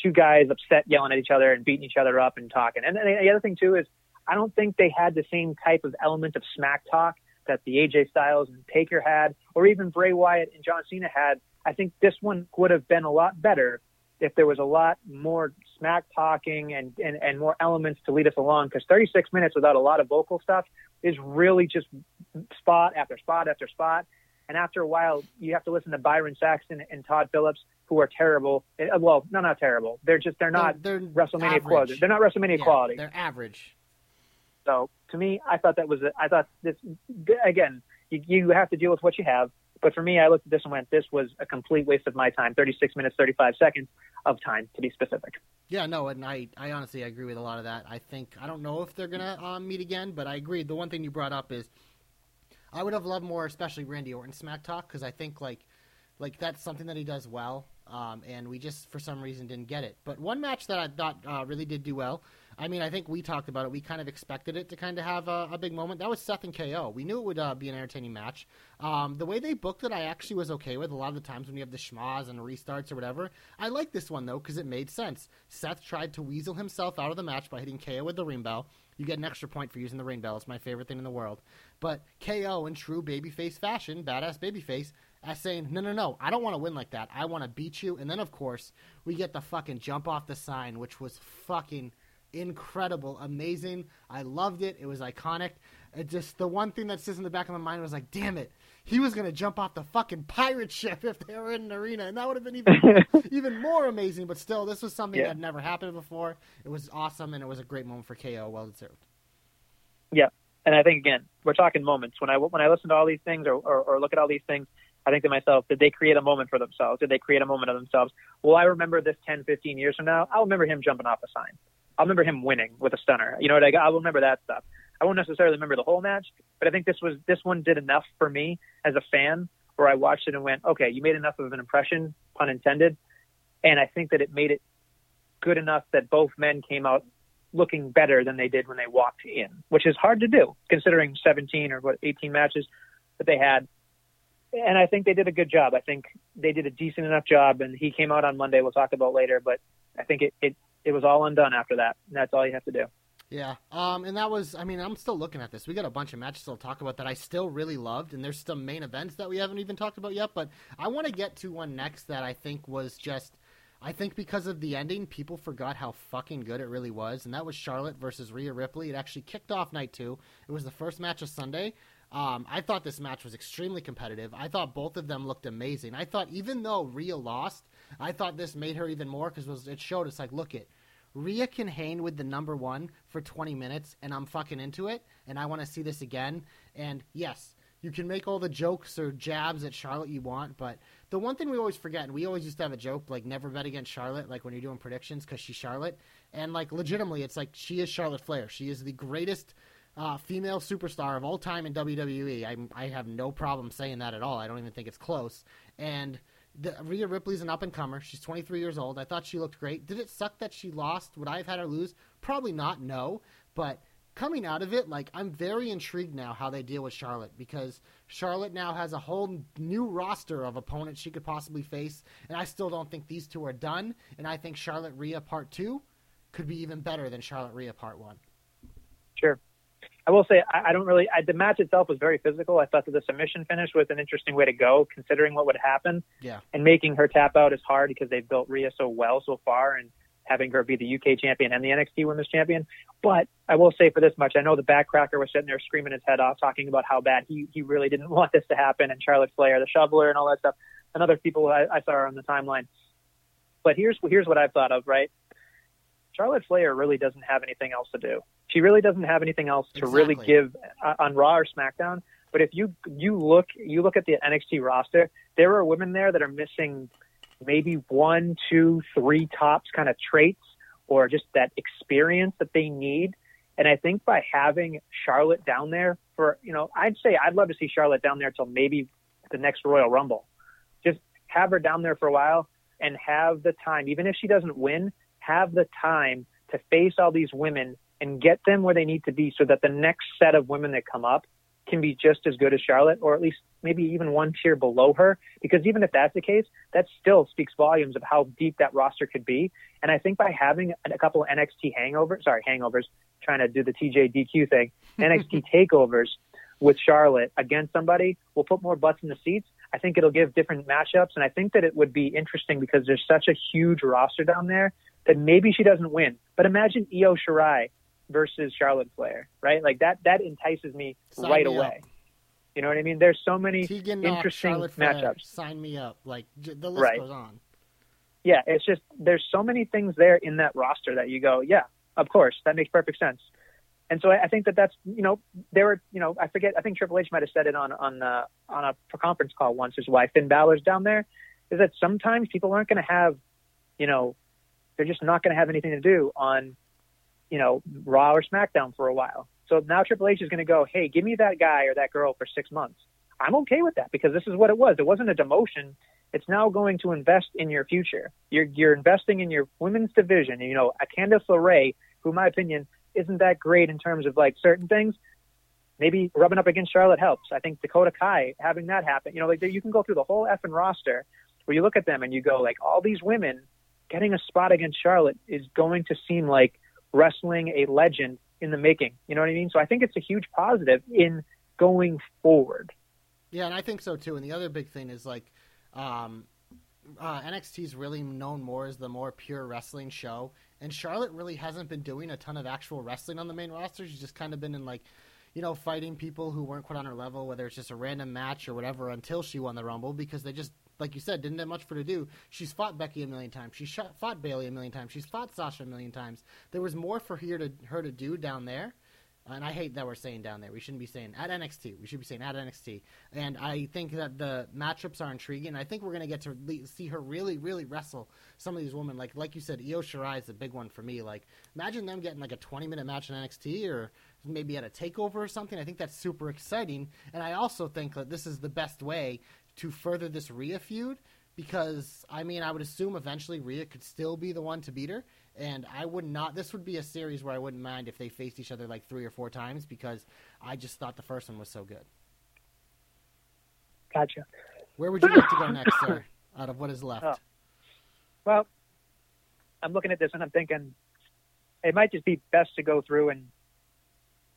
two guys upset yelling at each other and beating each other up and talking. And then the other thing too is I don't think they had the same type of element of smack talk that the AJ Styles and Taker had, or even Bray Wyatt and John Cena had. I think this one would have been a lot better if there was a lot more smack talking and, and, and more elements to lead us along. Because 36 minutes without a lot of vocal stuff is really just spot after spot after spot. And after a while, you have to listen to Byron Saxton and Tom Phillips, who are terrible. Uh, Well, no, not terrible. They're just they're not They're- they're WrestleMania average. quality. They're not WrestleMania Yeah, quality. They're average. So to me, I thought that was a, I thought this again. You, you have to deal with what you have. But for me, I looked at this and went, "This was a complete waste of my time. 36 minutes, 35 seconds of time, to be specific." Yeah, no, and I, I honestly agree with a lot of that. I think I don't know if they're gonna um, meet again, but I agree. The one thing you brought up is I would have loved more, especially Randy Orton smack talk, because I think like like that's something that he does well, um, and we just for some reason didn't get it. But one match that I thought uh, really did do well. I mean, I think we talked about it. We kind of expected it to kind of have a, a big moment. That was Seth and KO. We knew it would uh, be an entertaining match. Um, the way they booked it, I actually was okay with. A lot of the times when you have the schmaz and restarts or whatever, I like this one though because it made sense. Seth tried to weasel himself out of the match by hitting KO with the ring bell. You get an extra point for using the ring bell. It's my favorite thing in the world. But KO in true babyface fashion, badass babyface, as saying, no, no, no, I don't want to win like that. I want to beat you. And then, of course, we get the fucking jump off the sign, which was fucking incredible, amazing. I loved it. It was iconic. It just the one thing that sits in the back of my mind was like, damn it, he was gonna jump off the fucking pirate ship if they were in an arena, and that would have been even [laughs] even more amazing. But still, this was something Yeah. that had never happened before. It was awesome, and it was a great moment for KO. Well deserved. Yeah, and I think again, we're talking moments. When I when I listen to all these things or, or, or look at all these things, I think to myself, did they create a moment for themselves? Did they create a moment of themselves? Will I remember this 10, 15 years from now? I'll remember him jumping off a sign. I'll remember him winning with a stunner. You know what I? Got? I'll remember that stuff. I won't necessarily remember the whole match, but I think this was this one did enough for me as a fan, where I watched it and went, okay, you made enough of an impression, pun intended, and I think that it made it good enough that both men came out looking better than they did when they walked in, which is hard to do considering 17 or what 18 matches that they had. And I think they did a good job. I think they did a decent enough job. And he came out on Monday. We'll talk about later, but I think it it, it was all undone after that. And that's all you have to do. Yeah, um, and that was, I mean, I'm still looking at this. We got a bunch of matches to talk about that I still really loved, and there's some main events that we haven't even talked about yet, but I want to get to one next that I think was just, I think because of the ending, people forgot how fucking good it really was, and that was Charlotte versus Rhea Ripley. It actually kicked off night two. It was the first match of Sunday. Um, I thought this match was extremely competitive. I thought both of them looked amazing. I thought even though Rhea lost, I thought this made her even more because it showed us like, look it, Rhea can hang with the number one for 20 minutes, and I'm fucking into it, and I want to see this again. And yes, you can make all the jokes or jabs at Charlotte you want, but the one thing we always forget, and we always used to have a joke, like never bet against Charlotte, like when you're doing predictions, because she's Charlotte, and like legitimately, it's like she is Charlotte Flair. She is the greatest uh, female superstar of all time in WWE. I, I have no problem saying that at all. I don't even think it's close. And the, Rhea Ripley's an up and comer. She's 23 years old. I thought she looked great. Did it suck that she lost? Would I have had her lose? Probably not. No. But coming out of it, like I'm very intrigued now how they deal with Charlotte because Charlotte now has a whole new roster of opponents she could possibly face, and I still don't think these two are done. And I think Charlotte Rhea Part Two could be even better than Charlotte Rhea Part One. Sure. I will say I, I don't really. I, the match itself was very physical. I thought that the submission finish was an interesting way to go, considering what would happen. Yeah. And making her tap out is hard because they've built Rhea so well so far, and having her be the UK champion and the NXT Women's Champion. But I will say for this much, I know the backcracker was sitting there screaming his head off, talking about how bad he he really didn't [laughs] want this to happen, and Charlotte Flair, the shoveler, and all that stuff, and other people I, I saw on the timeline. But here's here's what I've thought of. Right, Charlotte Flair really doesn't have anything else to do. She really doesn't have anything else to Exactly. really give uh, on Raw or SmackDown. But if you you look you look at the NXT roster, there are women there that are missing maybe one, two, three tops kind of traits or just that experience that they need. And I think by having Charlotte down there for, you know, I'd say I'd love to see Charlotte down there till maybe the next Royal Rumble. Just have her down there for a while and have the time, even if she doesn't win, have the time to face all these women and get them where they need to be so that the next set of women that come up can be just as good as Charlotte, or at least maybe even one tier below her. Because even if that's the case, that still speaks volumes of how deep that roster could be. And I think by having a couple of NXT hangovers, sorry, hangovers, trying to do the TJDQ thing, [laughs] NXT takeovers with Charlotte against somebody will put more butts in the seats. I think it'll give different matchups, and I think that it would be interesting because there's such a huge roster down there that maybe she doesn't win. But imagine Io Shirai versus Charlotte Flair, right? Like that that entices me Sign right me away. up. You know what I mean? There's so many Tegan Nox, interesting Flair, matchups. sign me up. Like the list Right. goes on. Yeah, it's just there's so many things there in that roster that you go, yeah, of course, that makes perfect sense. And so I I think that that's you know there were you know I forget I think Triple H might have said it on on uh, on a conference call once is why Finn Balor's down there is that sometimes people aren't going to have you know they're just not going to have anything to do on you know Raw or SmackDown for a while. So now Triple H is going to go, hey, give me that guy or that girl for six months. I'm okay with that because this is what it was. It wasn't a demotion. It's now going to invest in your future. You're you're investing in your women's division. You know, a Candice LeRae, who, in my opinion, isn't that great in terms of like certain things. Maybe rubbing up against Charlotte helps. I think Dakota Kai having that happen. You know, like you can go through the whole effing roster where you look at them and you go like, all these women getting a spot against Charlotte is going to seem like wrestling a legend in the making. You know what I mean? So I think it's a huge positive in going forward. Yeah, and I think so too. And the other big thing is like um, uh, really known more as the more pure wrestling show, and Charlotte really hasn't been doing a ton of actual wrestling on the main roster. She's just kind of been in like, you know, fighting people who weren't quite on her level, whether it's just a random match or whatever, until she won the Rumble because they just. Like you said, didn't have much for to do. She's fought Becky a million times. She's shot, fought Bayley a million times. She's fought Sasha a million times. There was more for her to her to do down there. And I hate that we're saying down there. We shouldn't be saying at NXT. We should be saying at NXT. And I think that the matchups are intriguing. I think we're going to get to le- see her really, really wrestle some of these women. Like like you said, Io Shirai is the big one for me. Like imagine them getting like a 20 minute match in NXT or maybe at a takeover or something. I think that's super exciting. And I also think that this is the best way to further this Rhea feud because I mean I would assume eventually Rhea could still be the one to beat her, and I would not. This would be a series where I wouldn't mind if they faced each other like three or four times because I just thought the first one was so good. Gotcha. Where would you like to go next, sir? [coughs] Out of what is oh. left? Oh. Well, I'm looking at this and I'm thinking, it might just be best to go through and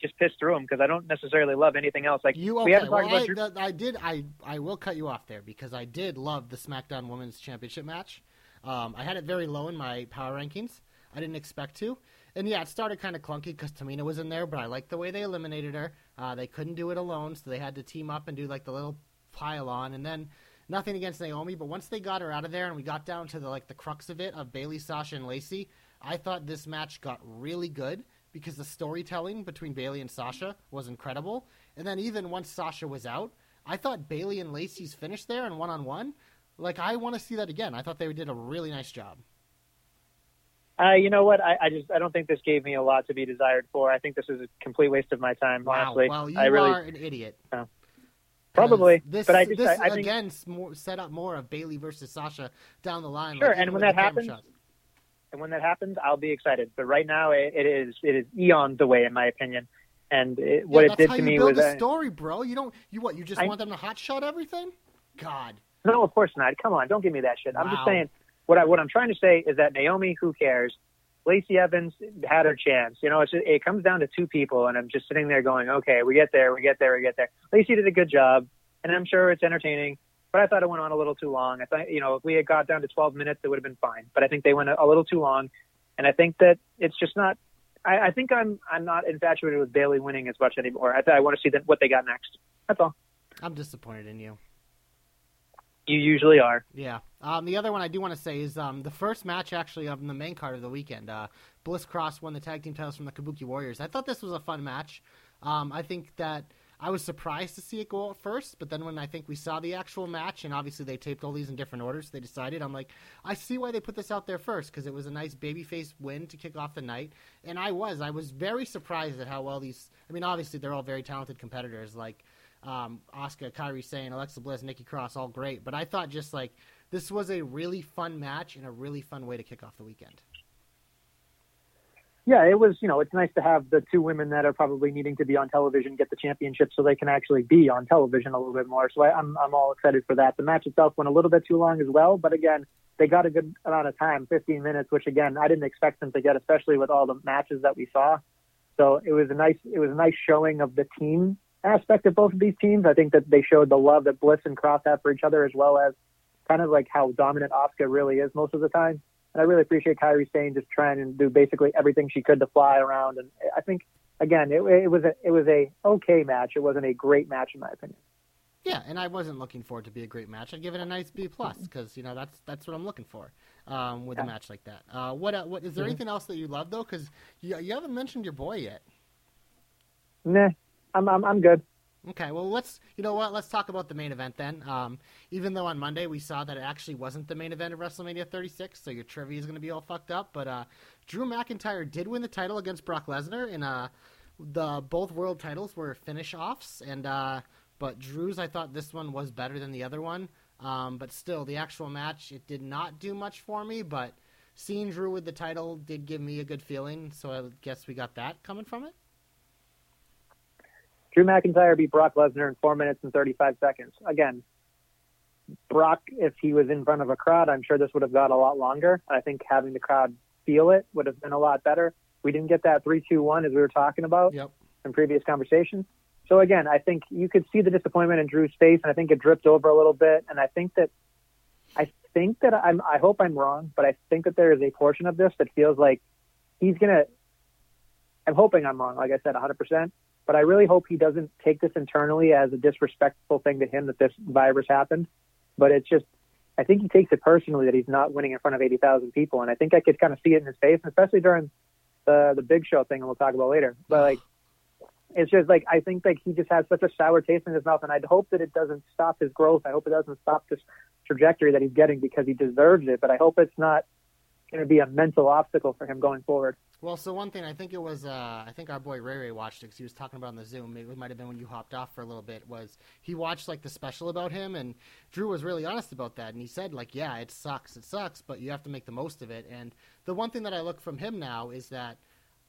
just piss through them because I don't necessarily love anything else. Like You okay? we haven't well, talked about I, I did. I I will cut you off there because I did love the SmackDown Women's Championship match. Um, I had it very low in my power rankings. I didn't expect to, and yeah, it started kind of clunky because Tamina was in there, but I liked the way they eliminated her. Uh, they couldn't do it alone, so they had to team up and do like the little pile on, and then nothing against Naomi, but once they got her out of there and we got down to the like the crux of it of Bayley, Sasha, and Lacey, I thought this match got really good because the storytelling between Bayley and Sasha was incredible. And then even once Sasha was out, I thought Bayley and Lacey's finish there and one on one, like I want to see that again. I thought they did a really nice job. Uh, you know what? I, I just I don't think this gave me a lot to be desired for. I think this is a complete waste of my time. Wow. honestly, Well, you I really are an idiot. probably. This, but I just this I, I think again more, set up more of Bayley versus Sasha down the line. Sure, like, and when that happens, shots. And when that happens, I'll be excited. But right now, it, it is it is eons away in my opinion. And it, what yeah, it did to me build was a story, bro. You don't. You what? You just I- want them to hot shot everything? God. no, of course not. Come on, don't give me that shit. I'm just saying what I what I'm trying to say is that Naomi, who cares? Lacey Evans had her chance. You know, it's it comes down to two people, and I'm just sitting there going, okay, we get there, we get there, we get there. Lacey did a good job, and I'm sure it's entertaining. But I thought it went on a little too long. I thought, you know, if we had got down to 12 minutes, it would have been fine. But I think they went a, a little too long, and I think that it's just not. I, I think I'm I'm not infatuated with Bayley winning as much anymore. I, I want to see that, what they got next. That's all. I'm disappointed in you. You usually are. Yeah. Um, the other one I do want to say is um, the first match actually of the main card of the weekend. Uh, Bliss Cross won the tag team titles from the Kabuki Warriors. I thought this was a fun match. Um, I think that I was surprised to see it go out first, but then when I think we saw the actual match, and obviously they taped all these in different orders, they decided I'm like, I see why they put this out there first because it was a nice babyface win to kick off the night, and I was I was very surprised at how well these. I mean, obviously they're all very talented competitors, like um, Asuka, Kairi Sane, Alexa Bliss, Nikki Cross, all great. But I thought just like this was a really fun match and a really fun way to kick off the weekend. Yeah, it was. You know, it's nice to have the two women that are probably needing to be on television get the championship, so they can actually be on television a little bit more. So I, I'm I'm all excited for that. The match itself went a little bit too long as well, but again, they got a good amount of time, 15 minutes, which again I didn't expect them to get, especially with all the matches that we saw. So it was a nice it was a nice showing of the team aspect of both of these teams. I think that they showed the love that Bliss and Cross have for each other, as well as kind of like how dominant Asuka really is most of the time. And I really appreciate Kairi Sane just trying to do basically everything she could to fly around. And I think again, it, it was a it was a okay match. It wasn't a great match in my opinion. Yeah, and I wasn't looking for it to be a great match. I'd give it a nice B plus because you know that's that's what I'm looking for um, with a match like that. Uh, what uh, what is there Mhm. anything else that you love though? Because you you haven't mentioned your boy yet. Nah, I'm I'm, I'm good. Okay, well let's you know what let's talk about the main event then. Um, even though on Monday we saw that it actually wasn't the main event of WrestleMania 36, so your trivia is going to be all fucked up. But uh, Drew McIntyre did win the title against Brock Lesnar, and uh, the both world titles were finish offs. And uh, but Drew's I thought this one was better than the other one. Um, but still, the actual match it did not do much for me. But seeing Drew with the title did give me a good feeling, so I guess we got that coming from it. Drew McIntyre beat Brock Lesnar in four minutes and 35 seconds. Again, Brock, if he was in front of a crowd, I'm sure this would have got a lot longer. I think having the crowd feel it would have been a lot better. We didn't get that three, two, one as we were talking about Yep. in previous conversations. So again, I think you could see the disappointment in Drew's face, and I think it dripped over a little bit. And I think that, I think that I'm, I hope I'm wrong, but I think that there is a portion of this that feels like he's gonna. I'm hoping I'm wrong, like I said, 100%. But I really hope he doesn't take this internally as a disrespectful thing to him that this virus happened. But it's just, I think he takes it personally that he's not winning in front of 80,000 people, and I think I could kind of see it in his face, especially during the the Big Show thing, and we'll talk about later. But like, it's just like I think like he just has such a sour taste in his mouth, and I'd hope that it doesn't stop his growth. I hope it doesn't stop this trajectory that he's getting because he deserves it. But I hope it's not going to be a mental obstacle for him going forward. Well, so one thing I think it was, uh, I think our boy Ray Ray watched it because he was talking about on the Zoom. It might have been when you hopped off for a little bit. Was he watched like the special about him, and Drew was really honest about that, and he said like, yeah, it sucks, it sucks, but you have to make the most of it. And the one thing that I look from him now is that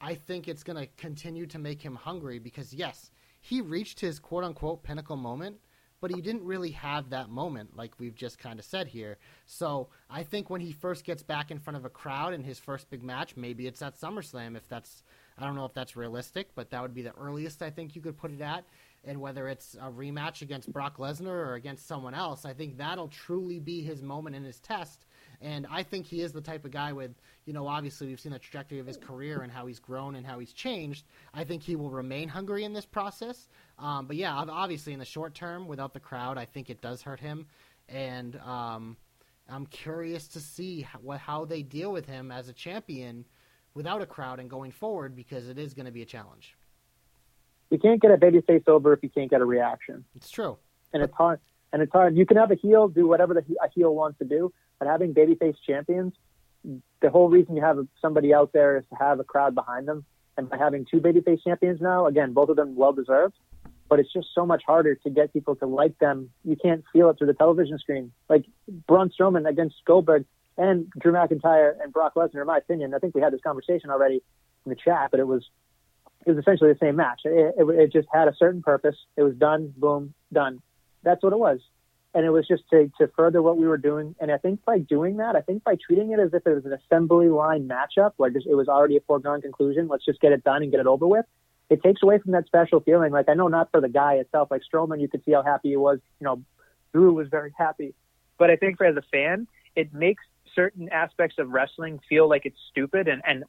I think it's going to continue to make him hungry because yes, he reached his quote unquote pinnacle moment but he didn't really have that moment like we've just kind of said here. So I think when he first gets back in front of a crowd in his first big match, maybe it's at SummerSlam if that's I don't know if that's realistic, but that would be the earliest I think you could put it at. And whether it's a rematch against Brock Lesnar or against someone else, I think that'll truly be his moment in his test. And I think he is the type of guy with, you know, obviously we've seen the trajectory of his career and how he's grown and how he's changed. I think he will remain hungry in this process. Um, but yeah, obviously in the short term, without the crowd, I think it does hurt him. And um, I'm curious to see how, how they deal with him as a champion without a crowd and going forward because it is going to be a challenge. You can't get a babyface over if you can't get a reaction. It's true, and it's hard. And it's hard. You can have a heel do whatever the a heel wants to do, but having babyface champions, the whole reason you have somebody out there is to have a crowd behind them. And by having two babyface champions now, again, both of them well deserved, but it's just so much harder to get people to like them. You can't feel it through the television screen. Like Braun Strowman against Goldberg, and Drew McIntyre and Brock Lesnar, in my opinion, I think we had this conversation already in the chat, but it was it was essentially the same match. It, it, it just had a certain purpose. It was done, boom, done. That's what it was, and it was just to to further what we were doing. And I think by doing that, I think by treating it as if it was an assembly line matchup, like it was already a foregone conclusion. Let's just get it done and get it over with. It takes away from that special feeling. Like I know not for the guy itself, like Strowman, you could see how happy he was. You know, Drew was very happy, but I think for as a fan, it makes certain aspects of wrestling feel like it's stupid and, and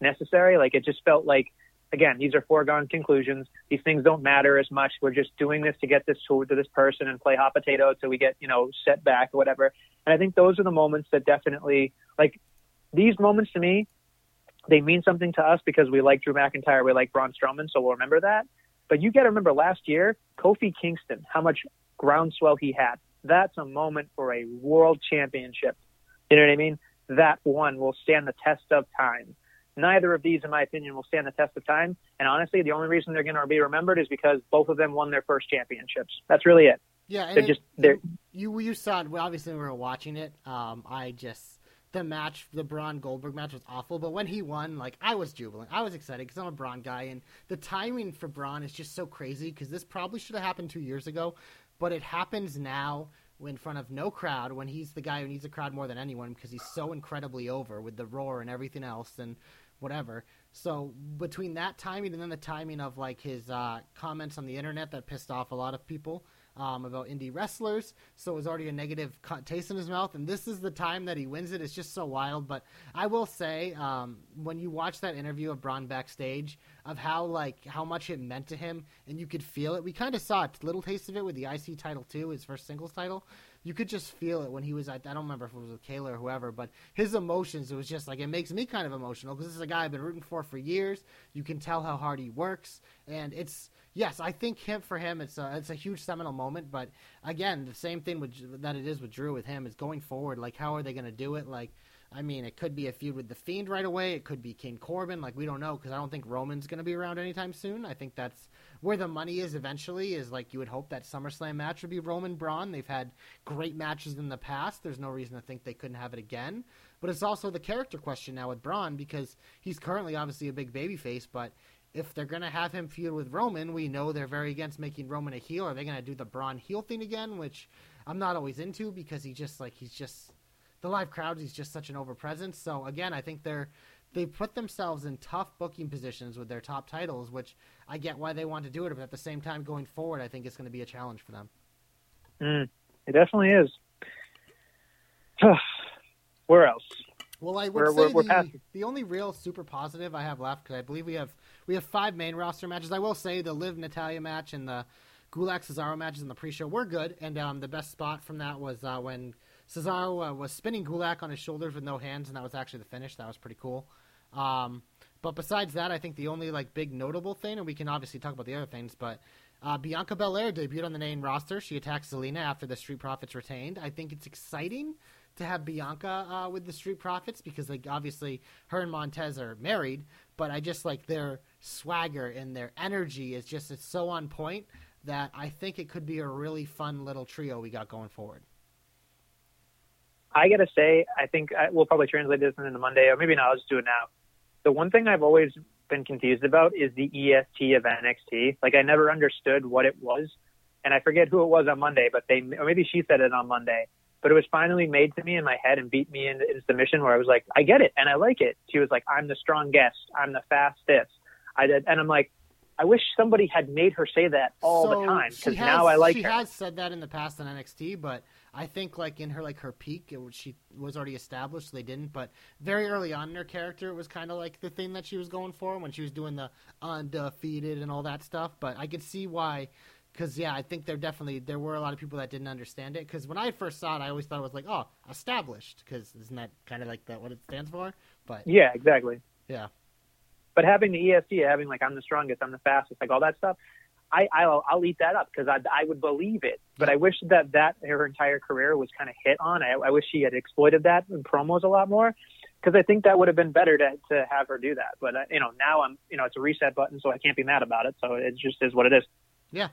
unnecessary. Like it just felt like, again, these are foregone conclusions. These things don't matter as much. We're just doing this to get this to, to this person and play hot potato until we get, you know, set back or whatever. And I think those are the moments that definitely, like, these moments to me, they mean something to us because we like Drew McIntyre, we like Braun Strowman, so we'll remember that. But you got to remember last year, Kofi Kingston, how much groundswell he had. That's a moment for a world championship. You know what I mean? That one will stand the test of time. Neither of these, in my opinion, will stand the test of time. And honestly, the only reason they're going to be remembered is because both of them won their first championships. That's really it. Yeah, they're it, just they're, you you saw it. Obviously, we were watching it. Um, I just the match, the Braun Goldberg match was awful, but when he won, like I was jubilant. I was excited because I'm a Braun guy, and the timing for Braun is just so crazy because this probably should have happened two years ago, but it happens now in front of no crowd when he's the guy who needs a crowd more than anyone because he's so incredibly over with the roar and everything else and whatever. So between that timing and then the timing of like his uh, comments on the internet that pissed off a lot of people, um, about indie wrestlers, so it was already a negative taste in his mouth. And this is the time that he wins it. It's just so wild. But I will say, um, when you watch that interview of Braun backstage, of how like how much it meant to him, and you could feel it. We kind of saw a little taste of it with the IC title too, his first singles title you could just feel it when he was I don't remember if it was with Kayla or whoever, but his emotions, it was just like, it makes me kind of emotional because this is a guy I've been rooting for for years. You can tell how hard he works. And it's, yes, I think him for him, it's a, it's a huge seminal moment. But again, the same thing with, that it is with Drew with him is going forward. Like, how are they going to do it? Like, I mean, it could be a feud with the Fiend right away. It could be King Corbin. Like we don't know because I don't think Roman's going to be around anytime soon. I think that's where the money is eventually. Is like you would hope that SummerSlam match would be Roman Braun. They've had great matches in the past. There's no reason to think they couldn't have it again. But it's also the character question now with Braun because he's currently obviously a big babyface, but if they're going to have him feud with Roman, we know they're very against making Roman a heel. Are they going to do the Braun heel thing again, which I'm not always into because he just like he's just the live crowds. He's just such an overpresence. So again, I think they're they put themselves in tough booking positions with their top titles, which I get why they want to do it, but at the same time, going forward, I think it's going to be a challenge for them. Mm, it definitely is. [sighs] Where else? Well, I would we're, say we're, we're the, the only real super positive I have left because I believe we have we have five main roster matches. I will say the Liv Natalya match and the Gulak Cesaro matches in the pre-show were good, and um, the best spot from that was uh, when Cesaro uh, was spinning Gulak on his shoulders with no hands, and that was actually the finish. That was pretty cool. Um, but besides that, I think the only like big notable thing, and we can obviously talk about the other things, but uh, Bianca Belair debuted on the main roster. She attacked Zelina after the Street Profits retained. I think it's exciting to have Bianca uh, with the Street Profits because like obviously her and Montez are married, but I just like their swagger and their energy is just it's so on point that I think it could be a really fun little trio we got going forward. I gotta say, I think I, we'll probably translate this into Monday, or maybe not. I'll just do it now. The one thing I've always been confused about is the EST of NXT. Like I never understood what it was. and I forget who it was on Monday, but they or maybe she said it on Monday. But it was finally made to me in my head and beat me into, into submission where I was like, I get it and I like it. She was like, I'm the strongest, I'm the fastest. I did, and I'm like, I wish somebody had made her say that all so the time because now I like she her. has said that in the past on NXT, but I think like in her like her peak, it she was already established. So they didn't, but very early on in her character, it was kind of like the thing that she was going for when she was doing the undefeated and all that stuff. But I could see why, because yeah, I think there definitely there were a lot of people that didn't understand it. Because when I first saw it, I always thought it was like oh established, because isn't that kind of like that what it stands for? But Yeah, exactly. yeah, But having the EST, having like I'm the strongest, I'm the fastest, like all that stuff, I I'll, I'll eat that up because I I would believe it. But I wish that that her entire career was kind of hit on. I, I wish she had exploited that in promos a lot more because I think that would have been better to to have her do that. But uh, you know now I'm you know it's a reset button, so I can't be mad about it. So it just is what it is. Yeah.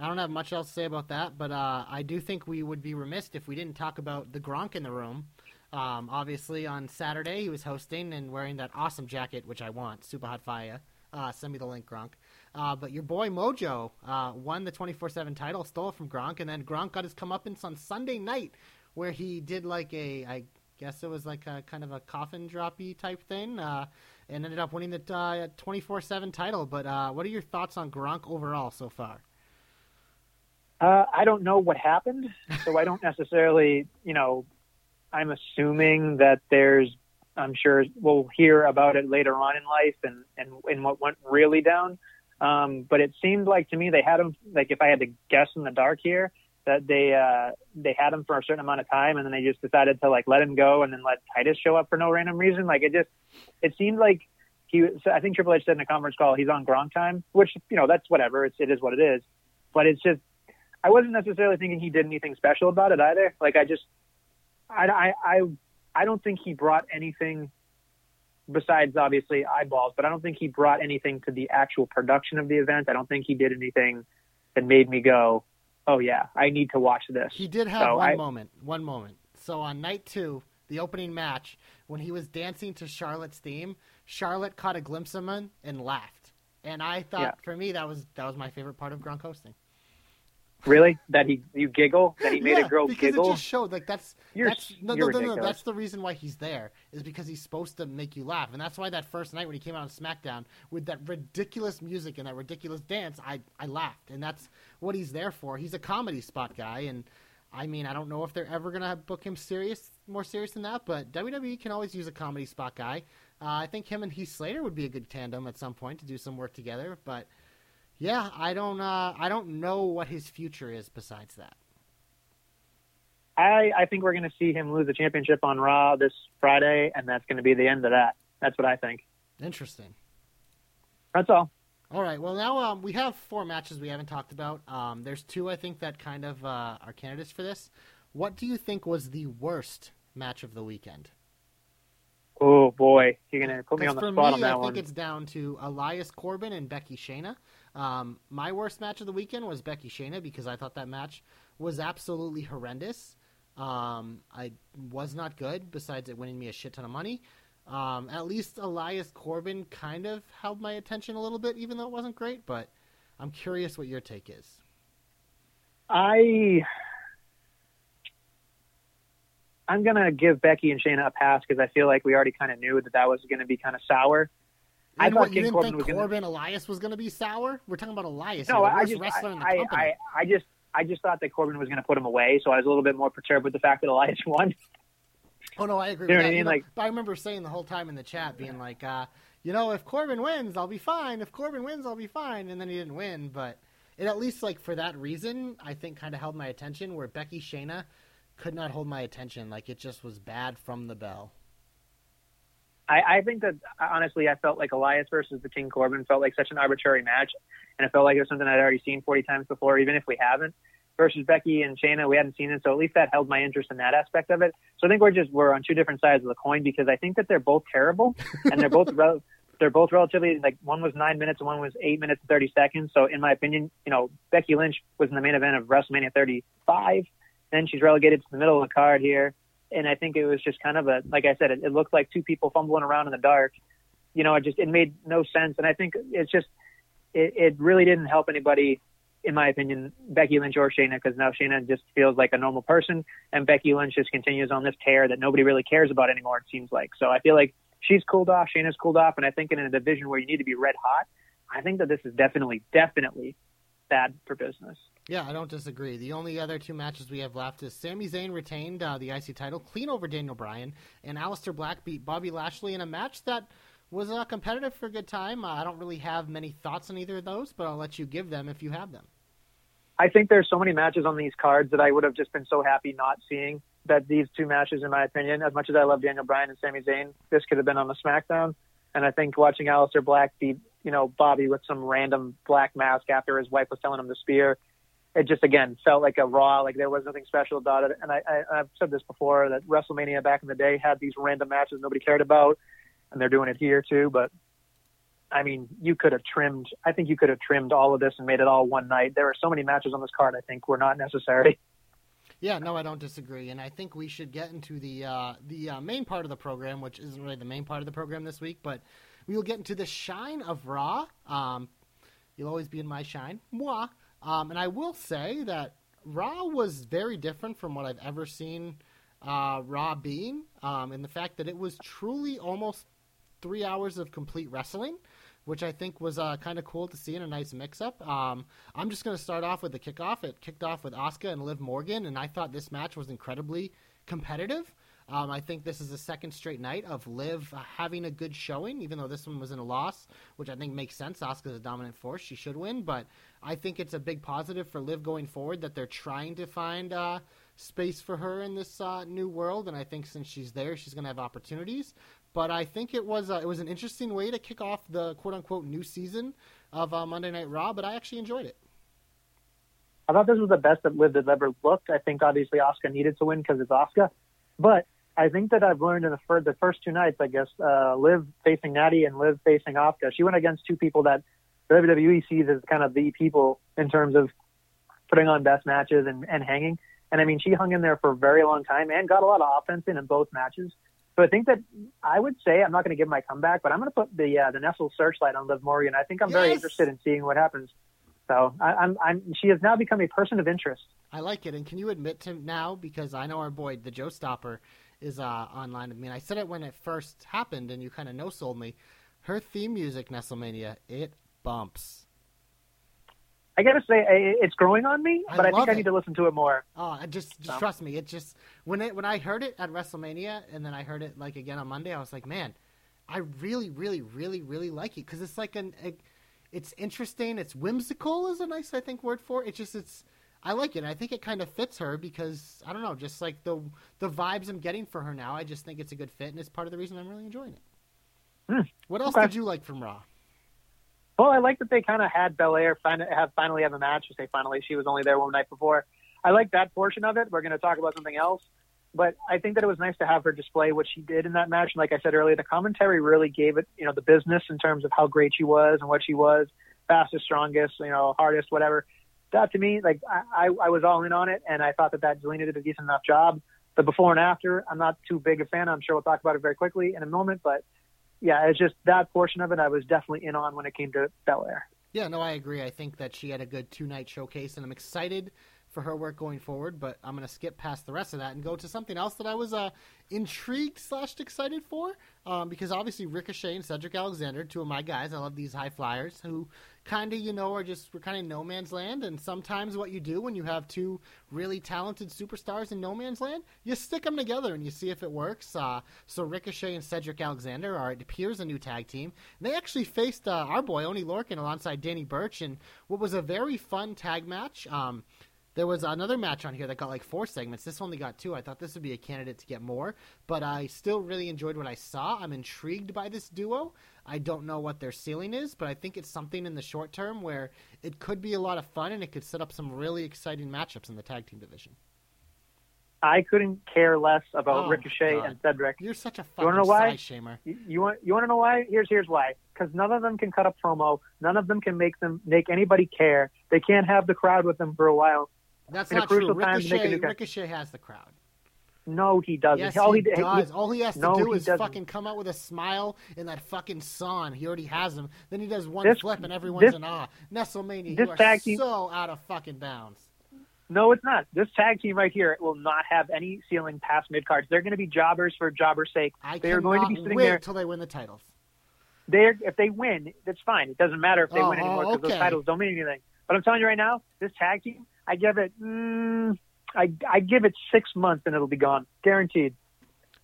I don't have much else to say about that, but uh, I do think we would be remiss if we didn't talk about the Gronk in the room. Um, obviously, on Saturday, he was hosting and wearing that awesome jacket, which I want. Super hot fire. Uh, send me the link, Gronk. Uh, but your boy Mojo uh, won the 24 7 title, stole it from Gronk, and then Gronk got his comeuppance on Sunday night, where he did like a, I guess it was like a kind of a coffin droppy type thing, uh, and ended up winning the 24 7 title. But uh, what are your thoughts on Gronk overall so far? Uh, I don't know what happened, so I don't necessarily, you know, I'm assuming that there's, I'm sure we'll hear about it later on in life and, and, and what went really down. Um, but it seemed like to me they had him, like if I had to guess in the dark here, that they, uh, they had him for a certain amount of time and then they just decided to like let him go and then let Titus show up for no random reason. Like it just, it seemed like he, I think Triple H said in a conference call, he's on Gronk time, which, you know, that's whatever. It's, it is what it is. But it's just, I wasn't necessarily thinking he did anything special about it either. Like I just, I, I, I, I don't think he brought anything besides obviously eyeballs, but I don't think he brought anything to the actual production of the event. I don't think he did anything that made me go, oh yeah, I need to watch this. He did have So one I- moment. One moment. So on night two, the opening match, when he was dancing to Charlotte's theme, Charlotte caught a glimpse of him and laughed. And I thought, Yeah. for me, that was that was my favorite part of Gronk hosting. Really? That he, you giggle? That he made yeah, a girl because giggle? it just showed like that's You're- that's no you're no, no no that's the reason why he's there is because he's supposed to make you laugh and that's why that first night when he came out on SmackDown with that ridiculous music and that ridiculous dance I I laughed and that's what he's there for he's a comedy spot guy and I mean I don't know if they're ever gonna book him serious more serious than that but WWE can always use a comedy spot guy uh, I think him and Heath Slater would be a good tandem at some point to do some work together but yeah I don't uh, I don't know what his future is besides that. I, I think we're going to see him lose the championship on Raw this Friday, and that's going to be the end of that. That's what I think. Interesting. That's all. All right. Well, now um, we have four matches we haven't talked about. Um, there's two I think that kind of uh, are candidates for this. What do you think was the worst match of the weekend? Oh boy, you're going to put me on the spot me, on that I think it's down to Elias Corbin and Becky Shayna. Um, my worst match of the weekend was Becky Shayna because I thought that match was absolutely horrendous. Um, I was not good. Besides it winning me a shit ton of money. Um, at least Elias Corbin kind of held my attention a little bit, even though it wasn't great. But I'm curious what your take is. I I'm gonna give Becky and Shayna a pass because I feel like we already kind of knew that that was going to be kind of sour. I And thought you King didn't Corbin think was gonna- Corbin Elias was going to be sour? We're talking about Elias, No, the I just wrestler in the I, company. I, I just I just thought that Corbin was going to put him away, so I was a little bit more perturbed with the fact that Elias [laughs] won. Oh no, I agree. You know with what I that. mean? Like- but I remember saying the whole time in the chat, being like, uh, you know, if Corbin wins, I'll be fine. If Corbin wins, I'll be fine. And then he didn't win, but it at least like for that reason, I think kind of held my attention. Where Becky Shayna could not hold my attention. Like it just was bad from the bell. I, I think that honestly, I felt like Elias versus the King Corbin felt like such an arbitrary match, and it felt like it was something I'd already seen 40 times before, even if we haven't. Versus Becky and Shayna, we hadn't seen it, so at least that held my interest in that aspect of it. So I think we're just we're on two different sides of the coin because I think that they're both terrible, and they're both rel- [laughs] they're both relatively like one was nine minutes and one was eight minutes and 30 seconds. So in my opinion, you know, Becky Lynch was in the main event of WrestleMania 35, then she's relegated to the middle of the card here and I think it was just kind of a like I said, it, it looked like two people fumbling around in the dark. You know, it just it made no sense, and I think it's just it, it really didn't help anybody in my opinion, Becky Lynch or Shayna, because now Shayna just feels like a normal person, and Becky Lynch just continues on this tear that nobody really cares about anymore. It seems like. So I feel like she's cooled off, Shayna's cooled off, and I think in a division where you need to be red hot, I think that this is definitely, definitely bad for business. Yeah, I don't disagree. The only other two matches we have left is Sami Zayn retained uh, the IC title clean over Daniel Bryan, and Aleister Black beat Bobby Lashley in a match that was uh, competitive for a good time. Uh, I don't really have many thoughts on either of those, but I'll let you give them if you have them. I think there's so many matches on these cards that I would have just been so happy not seeing that these two matches, in my opinion, as much as I love Daniel Bryan and Sami Zayn, this could have been on the SmackDown. And I think watching Aleister Black beat, you know, Bobby with some random black mask after his wife was telling him to spear, it just again felt like a Raw. Like there was nothing special about it. And I, I I've said this before that WrestleMania back in the day had these random matches nobody cared about, and they're doing it here too. But I mean, you could have trimmed. I think you could have trimmed all of this and made it all one night. There are so many matches on this card. I think were not necessary. [laughs] Yeah, no, I don't disagree, and I think we should get into the uh, the uh, main part of the program, which isn't really the main part of the program this week, but we will get into the shine of Raw. Um, you'll always be in my shine, moi. Um, and I will say that Raw was very different from what I've ever seen uh, Raw being, um, in the fact that it was truly almost three hours of complete wrestling which I think was uh, kind of cool to see in a nice mix-up. Um, I'm just going to start off with the kickoff. It kicked off with Asuka and Liv Morgan, and I thought this match was incredibly competitive. Um, I think this is the second straight night of Liv uh, having a good showing, even though this one was in a loss, which I think makes sense. Asuka's a dominant force; she should win. But I think it's a big positive for Liv going forward that they're trying to find uh, space for her in this uh, new world, and I think since she's there, she's going to have opportunities. But I think it was uh, it was an interesting way to kick off the quote unquote new season of uh, Monday Night Raw. But I actually enjoyed it. I thought this was the best that Liv had ever looked. I think obviously Asuka needed to win because it's Asuka, but I think that I've learned in the first, the first two nights, I guess, uh, Liv facing Natty and Liv facing Asuka. She went against two people that WWE sees as kind of the people in terms of putting on best matches and, and hanging. And I mean, she hung in there for a very long time and got a lot of offense in in both matches. So I think that I would say I'm not going to give my comeback, but I'm going to put the uh, the Nestle searchlight on Liv Morgan. I think I'm yes. very interested in seeing what happens. So I, I'm, I'm, she has now become a person of interest. I like it. And can you admit to now, because I know our boy, the Joe Stopper, is uh, online with me. And I said it when it first happened, and you kind of no sold me. Her theme music, Nestlemania, it bumps. I gotta say, it's growing on me, but I, I think. I need to listen to it more. Oh, just, just so. trust me. It just when it when I heard it at WrestleMania, and then I heard it like again on Monday, I was like, man, I really, really, really, really like it because it's like an, a, it's interesting. It's whimsical is a nice, I think, word for it. It's just it's. I like it. And I think it kind of fits her because I don't know, just like the the vibes I'm getting for her now. I just think it's a good fit, and it's part of the reason I'm really enjoying it. Mm, what else okay. did you like from Raw? Well, I like that they kind of had Belair fin- have finally have a match. I say finally, she was only there one night before. I like that portion of it. We're going to talk about something else, but I think that it was nice to have her display what she did in that match. And like I said earlier, the commentary really gave it, you know, the business in terms of how great she was and what she was, fastest, strongest, you know, hardest, whatever. That to me, like I, I, was all in on it, and I thought that that Zelina did a decent enough job. The before and after, I'm not too big a fan. I'm sure we'll talk about it very quickly in a moment, but yeah, it's just that portion of it I was definitely in on when it came to Belair. Yeah, no, I agree. I think that she had a good two night showcase, and I'm excited for her work going forward. But I'm going to skip past the rest of that and go to something else that I was uh, intrigued slash excited for, um, because obviously Ricochet and Cedric Alexander, two of my guys. I love these high flyers who kind of you know are just we're kind of no man's land. And sometimes what you do when you have two really talented superstars in no man's land, you stick them together and you see if it works. Uh, so Ricochet and Cedric Alexander are it appears a new tag team. They actually faced uh, our boy Oney Lorcan alongside Danny Burch in what was a very fun tag match. Um, there was another match on here that got like four segments. This only got two. I thought this would be a candidate to get more, but I still really enjoyed what I saw. I'm intrigued by this duo. I don't know what their ceiling is, but I think it's something in the short term where it could be a lot of fun and it could set up some really exciting matchups in the tag team division. I couldn't care less about oh, Ricochet God. and Cedric. You're such a fucking you know why? shamer. You, you, want you want to know why? Here's here's why. Because none of them can cut a promo. None of them can make them make anybody care. They can't have the crowd with them for a while. That's not true. Ricochet, Ricochet has the crowd. No, he doesn't. Yes, All he, he, does. All he has to no, do is doesn't. fucking come out with a smile and that fucking song. He already has him. Then he does one This- flip and everyone's this- in awe. Nestlemania, this you are tag team- so out of fucking bounds. No, it's not. This tag team right here will not have any ceiling past mid cards. They're going to be jobbers for jobbers' sake. I they are going to be sitting wait there. until they win the titles. They're if they win, that's fine. It doesn't matter if they Oh, win anymore oh, because those titles don't mean anything. But I'm telling you right now, this tag team, I give it, mm, I I give it six months and it'll be gone, guaranteed.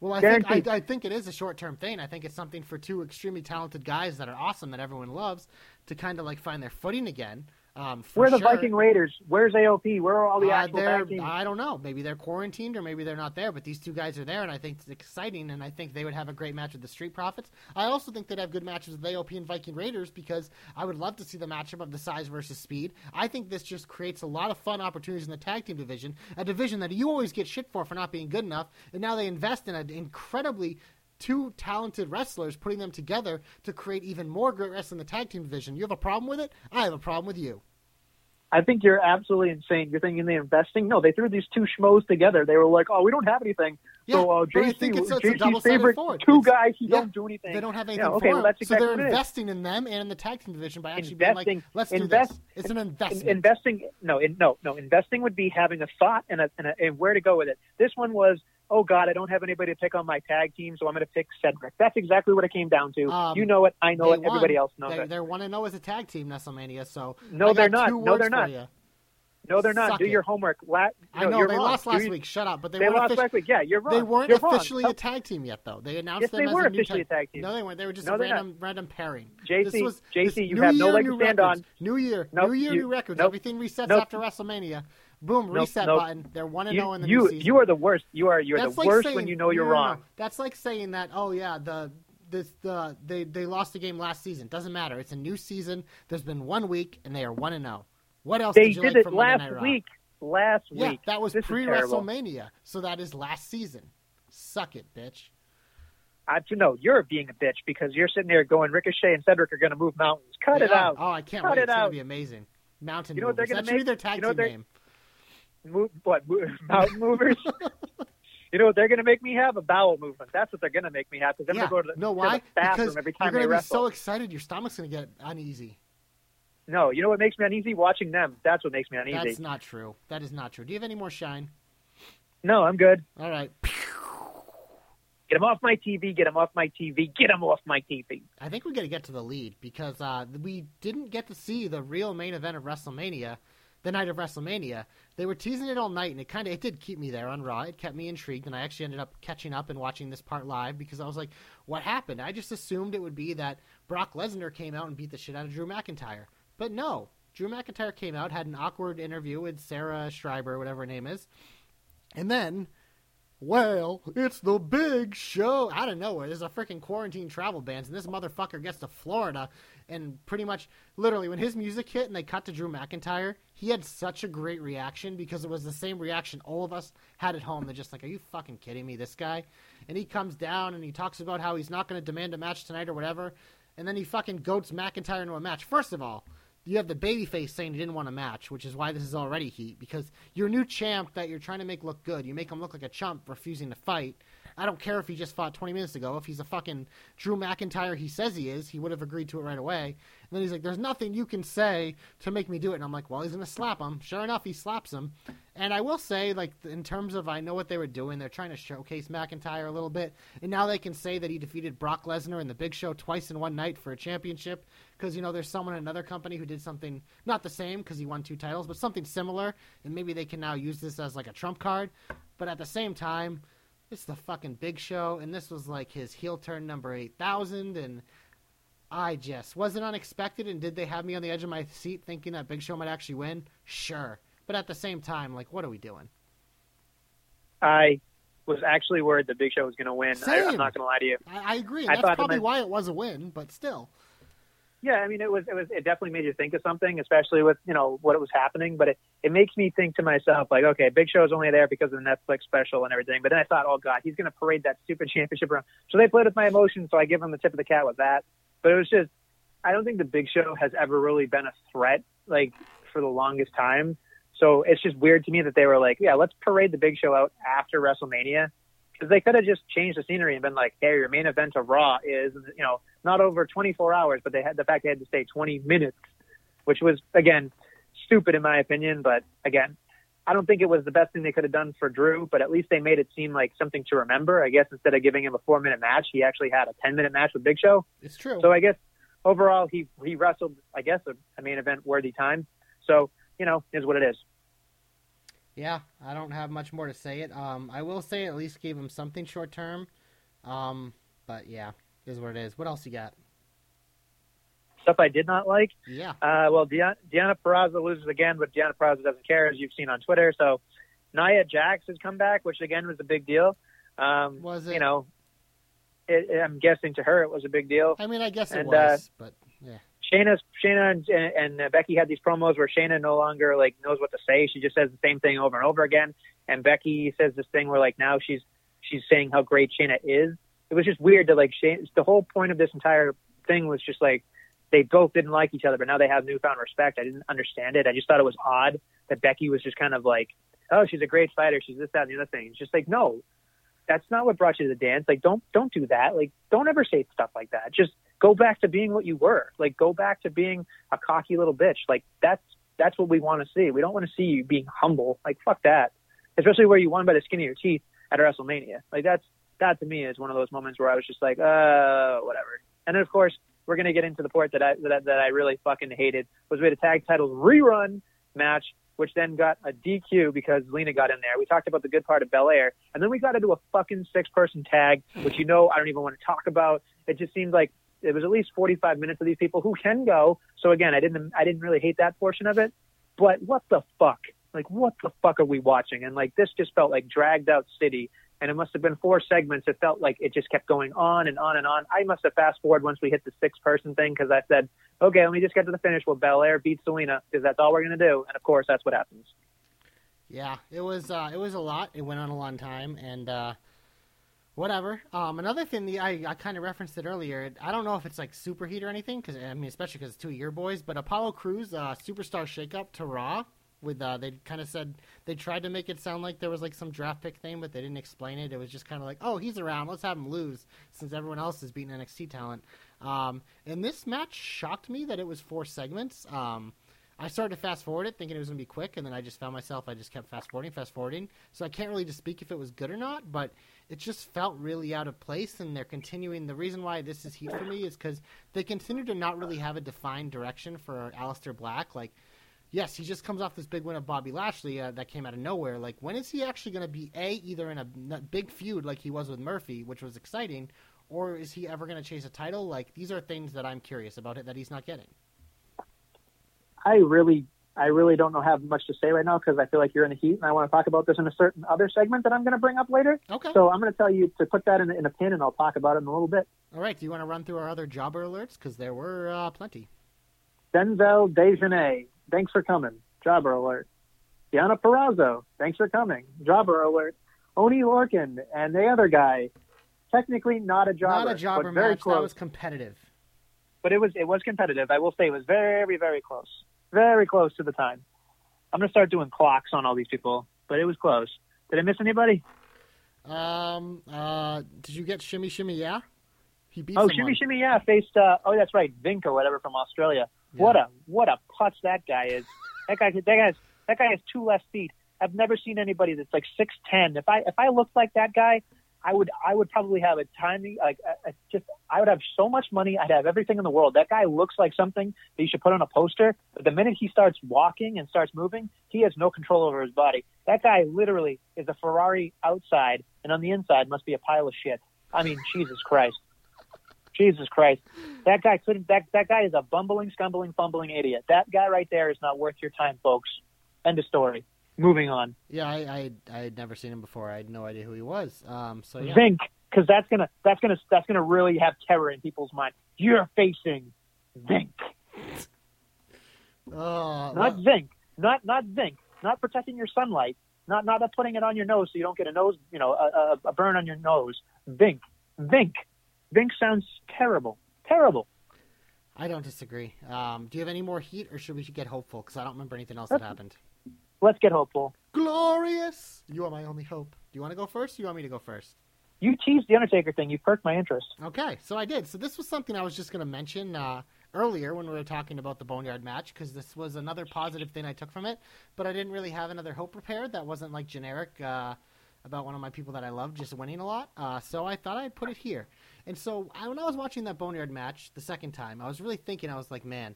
Well, I think I, I think it is a short term thing. I think it's something for two extremely talented guys that are awesome that everyone loves to kind of like find their footing again. Um, for Where are the sure. Viking Raiders? Where's AOP? Where are all the Uh, actual teams? I don't know. Maybe they're quarantined or maybe they're not there, but these two guys are there, and I think it's exciting, and I think they would have a great match with the Street Profits. I also think they'd have good matches with AOP and Viking Raiders because I would love to see the matchup of the size versus speed. I think this just creates a lot of fun opportunities in the tag team division, a division that you always get shit for for not being good enough, and now they invest in an incredibly two talented wrestlers, putting them together to create even more great wrestling in the tag team division. You have a problem with it? I have a problem with you. I think you're absolutely insane. You're thinking they're investing. No, they threw these two schmoes together. They were like, "Oh, we don't have anything." Yeah, so uh, I JC, think it's- it's a JC's favorite forward. two It's- guys who yeah, don't do anything. They don't have anything Yeah, okay, well, that's so they're what it is. investing in them and in the tag team division by actually investing, being like, "Let's invest, do this." It's an in- investment. investing, no, in, no, no. Investing would be having a thought and, a, and, a, and where to go with it. This one was, oh God, I don't have anybody to pick on my tag team, so I'm going to pick Cedric. That's exactly what it came down to. Um, you know it, I know it, everybody else knows They're, it. they're one and zero as a tag team, WrestleMania. So No, they're not. No, they're not. you. No, they're not. Suck Do it. your homework. La- I know they wrong. lost last you- week. Shut up. But they, They lost offici- last week. Yeah, you're wrong. They weren't You're wrong. officially No, a tag team yet, though. They announced Yes, them they as were a officially tag. a tag team. No, they weren't. They were just No, a not. random random pairing. JC this was, JC, this you have no year, leg to stand records. on. New year, Nope, new year, you- new records. nope, Everything resets nope. after WrestleMania. Boom, Nope, reset nope. button. They're one and zero You, oh in the you, season. you are the worst. You are you're That's the like worst saying, when you know you're no, no, no. wrong. That's like saying that. Oh yeah, the this the they they lost the game last season. Doesn't matter. It's a new season. There's been one week and they are one and zero. What else They did you did like it last week. Last Yeah, week. that was This pre WrestleMania. So that is last season. Suck it, bitch. I, know you're being a bitch because you're sitting there going, Ricochet and Cedric are going to move mountains. Cut it out. Oh, I can't Cut wait. it It's gonna be amazing. Mountain You know what they're should be make? their tag You know team they're- name. Move, what? Move, mountain [laughs] movers. [laughs] you know what they're going to make me have? A bowel movement. That's what they're going to make me have because I'm Yeah. going to go to the, no, to the bathroom Because every you're time gonna they be wrestle. so excited, your stomach's gonna get uneasy. No, you know what makes me uneasy? Watching them. That's what makes me uneasy. That's not true. That is not true. Do you have any more shine? No, I'm good. All right. Get him off my TV. Get him off my TV. Get him off my TV. I think we got to get to the lead because uh, we didn't get to see the real main event of WrestleMania, the night of WrestleMania. They were teasing it all night, and it kind of it did keep me there on Raw. It kept me intrigued, and I actually ended up catching up and watching this part live because I was like, "What happened?" I just assumed it would be that Brock Lesnar came out and beat the shit out of Drew McIntyre, but no. Drew McIntyre came out, had an awkward interview with Sarah Schreiber, whatever her name is, and then well, it's the big show. Out of nowhere, there's a freaking quarantine travel bans, and this motherfucker gets to Florida, and pretty much, literally, when his music hit and they cut to Drew McIntyre, he had such a great reaction because it was the same reaction all of us had at home. They're just like, "Are you fucking kidding me, this guy?" And he comes down and he talks about how he's not going to demand a match tonight or whatever, and then he fucking goats McIntyre into a match. First of all, you have the babyface saying he didn't want a match, which is why this is already heat. Because your new champ that you're trying to make look good, you make him look like a chump refusing to fight. I don't care if he just fought 20 minutes ago. If he's a fucking Drew McIntyre he says he is, he would have agreed to it right away. And then he's like, "There's nothing you can say to make me do it." And I'm like, "Well, he's gonna slap him." Sure enough, he slaps him. And I will say, like, in terms of I know what they were doing, they're trying to showcase McIntyre a little bit, and now they can say that he defeated Brock Lesnar in the Big Show twice in one night for a championship because you know there's someone in another company who did something not the same because he won two titles, but something similar, and maybe they can now use this as like a trump card. But at the same time, it's the fucking Big Show, and this was like his heel turn number eight thousand, and I just was it unexpected, and did they have me on the edge of my seat thinking that Big Show might actually win? Sure, but at the same time, like, what are we doing? I was actually worried the Big Show was going to win. I, Same. I'm not going to lie to you. I, I agree. I That's probably might- why it was a win, but still. Yeah, I mean, it was it was it definitely made you think of something, especially with you know what it was happening. But it it makes me think to myself like, okay, Big Show's only there because of the Netflix special and everything. But then I thought, oh god, he's going to parade that stupid [laughs] championship around. So they played with my emotions, so I give him the tip of the cat with that. But it was just, I don't think the Big Show has ever really been a threat like for the longest time. So it's just weird to me that they were like, yeah, let's parade the Big Show out after WrestleMania because they could have just changed the scenery and been like, hey, your main event of Raw is, you know, not over 24 hours, but they had the fact they had to stay 20 minutes, which was again stupid in my opinion. But again, I don't think it was the best thing they could have done for Drew, but at least they made it seem like something to remember. I guess instead of giving him a four minute match, he actually had a 10 minute match with Big Show. It's true. So I guess overall he he wrestled, I guess, a, a main event worthy time. So you know, is what it is. Yeah, I don't have much more to say it. Um, I will say at least gave him something short term. Um, but yeah, is what it is. What else you got? Stuff I did not like. Yeah. Uh, well, Deonna, Deonna Purrazzo loses again, but Deonna Purrazzo doesn't care, as you've seen on Twitter. So Nia Jax has come back, which again was a big deal. Um, Was it? You know, it, I'm guessing to her it was a big deal. I mean, I guess it And, was, but yeah. Shayna's Shayna and, and uh, Becky had these promos where Shayna no longer like knows what to say. She just says the same thing over and over again. And Becky says this thing where like now she's she's saying how great Shayna is. It was just weird to like Shayna. The whole point of this entire thing was just like they both didn't like each other, but now they have newfound respect. I didn't understand it. I just thought it was odd that Becky was just kind of like, oh, she's a great fighter. She's this, that, and the other thing. It's just like no, that's not what brought you to the dance. Like don't don't do that. Like don't ever say stuff like that. Just go back to being what you were. Like go back to being a cocky little bitch. Like that's that's what we want to see. We don't want to see you being humble. Like fuck that. Especially where you won by the skin of your teeth at WrestleMania. Like that's that to me is one of those moments where I was just like, uh, whatever. And then of course we're gonna get into the part that I that, that I really fucking hated was we had a tag titles rerun match, which then got a DQ because Lena got in there. We talked about the good part of Belair, and then we got into a fucking six person tag, which you know I don't even want to talk about. It just seemed like it was at least 45 minutes of these people who can go. So again, I didn't I didn't really hate that portion of it, but what the fuck? Like what the fuck are we watching? And like this just felt like dragged out city. And it must have been four segments. It felt like it just kept going on and on and on. I must have fast forward once we hit the six person thing because I said, okay, let me just get to the finish. Well, Belair beats Selena because that's all we're gonna do. And of course, that's what happens. Yeah, it was uh, it was a lot. It went on a long time, and uh, whatever. Um, another thing, the I, I kind of referenced it earlier. I don't know if it's like super heat or anything, because I mean, especially because it's two your boys. But Apollo Crews, uh, superstar shakeup to Raw. With uh, they kind of said they tried to make it sound like there was like some draft pick thing, but they didn't explain it. It was just kind of like, oh, he's around, let's have him lose, since everyone else is beating NXT talent. Um, and this match shocked me that it was four segments. Um, I started to fast forward it, thinking it was going to be quick, and then I just found myself, I just kept fast forwarding, fast forwarding. So I can't really just speak if it was good or not, but it just felt really out of place, and they're continuing. The reason why this is heat for me is because they continue to not really have a defined direction for Aleister Black. Like, yes, he just comes off this big win of Bobby Lashley uh, that came out of nowhere. Like, when is he actually going to be, A, either in a big feud like he was with Murphy, which was exciting, or is he ever going to chase a title? Like, these are things that I'm curious about it that he's not getting. I really, I really don't know have much to say right now because I feel like you're in the heat, and I want to talk about this in a certain other segment that I'm going to bring up later. Okay. So I'm going to tell you to put that in, in a pin, and I'll talk about it in a little bit. All right. Do you want to run through our other jobber alerts? Because there were uh, plenty. Denzel Dejournette, thanks for coming. Jobber alert. Deonna Purrazzo, thanks for coming. Jobber alert. Oney Lorcan and the other guy, technically not a jobber, Not a jobber but very close. That was competitive. But it was it was competitive. I will say it was very very close, very close to the time. I'm gonna start doing clocks on all these people, but it was close. Did I miss anybody? Um. Uh. Did you get shimmy shimmy? Yeah. He beat Oh, someone. Shimmy Shimmy, yeah, faced. Uh, oh, that's right, Vink or whatever from Australia. Yeah. What a what a putz that guy is. [laughs] That guy, that guy has that guy has two left feet. I've never seen anybody that's like six ten. If I if I looked like that guy, I would I would probably have a tiny like a, a, just I would have so much money. I'd have everything in the world. That guy looks like something that you should put on a poster. But the minute he starts walking and starts moving, he has no control over his body. That guy literally is a Ferrari outside, and on the inside must be a pile of shit. I mean, Jesus Christ. Jesus Christ. That guy couldn't that that guy is a bumbling, scumbling, fumbling idiot. That guy right there is not worth your time, folks. End of story. Moving on. Yeah. I. I. I had never seen him before. I had no idea who he was. Um. So yeah. Vink, because that's gonna that's gonna that's gonna really have terror in people's mind. You're facing Vink. Oh. Not well, Vink. Not not Vink. Not protecting your sunlight. Not not putting it on your nose so you don't get a nose you know, a, a, a burn on your nose. Vink. Vink. Vink sounds terrible. Terrible. I don't disagree. Um. Do you have any more heat, or should we get hopeful? Because I don't remember anything else that happened. Let's get hopeful. Glorious. You are my only hope. Do you want to go first? Or you want me to go first? You teased the Undertaker thing. You perked my interest. Okay, so I did. So this was something I was just going to mention uh, earlier when we were talking about the Boneyard match because this was another positive thing I took from it. But I didn't really have another hope prepared that wasn't like generic uh, about one of my people that I love just winning a lot. Uh, so I thought I'd put it here. And so I, when I was watching that Boneyard match the second time, I was really thinking, I was like, man,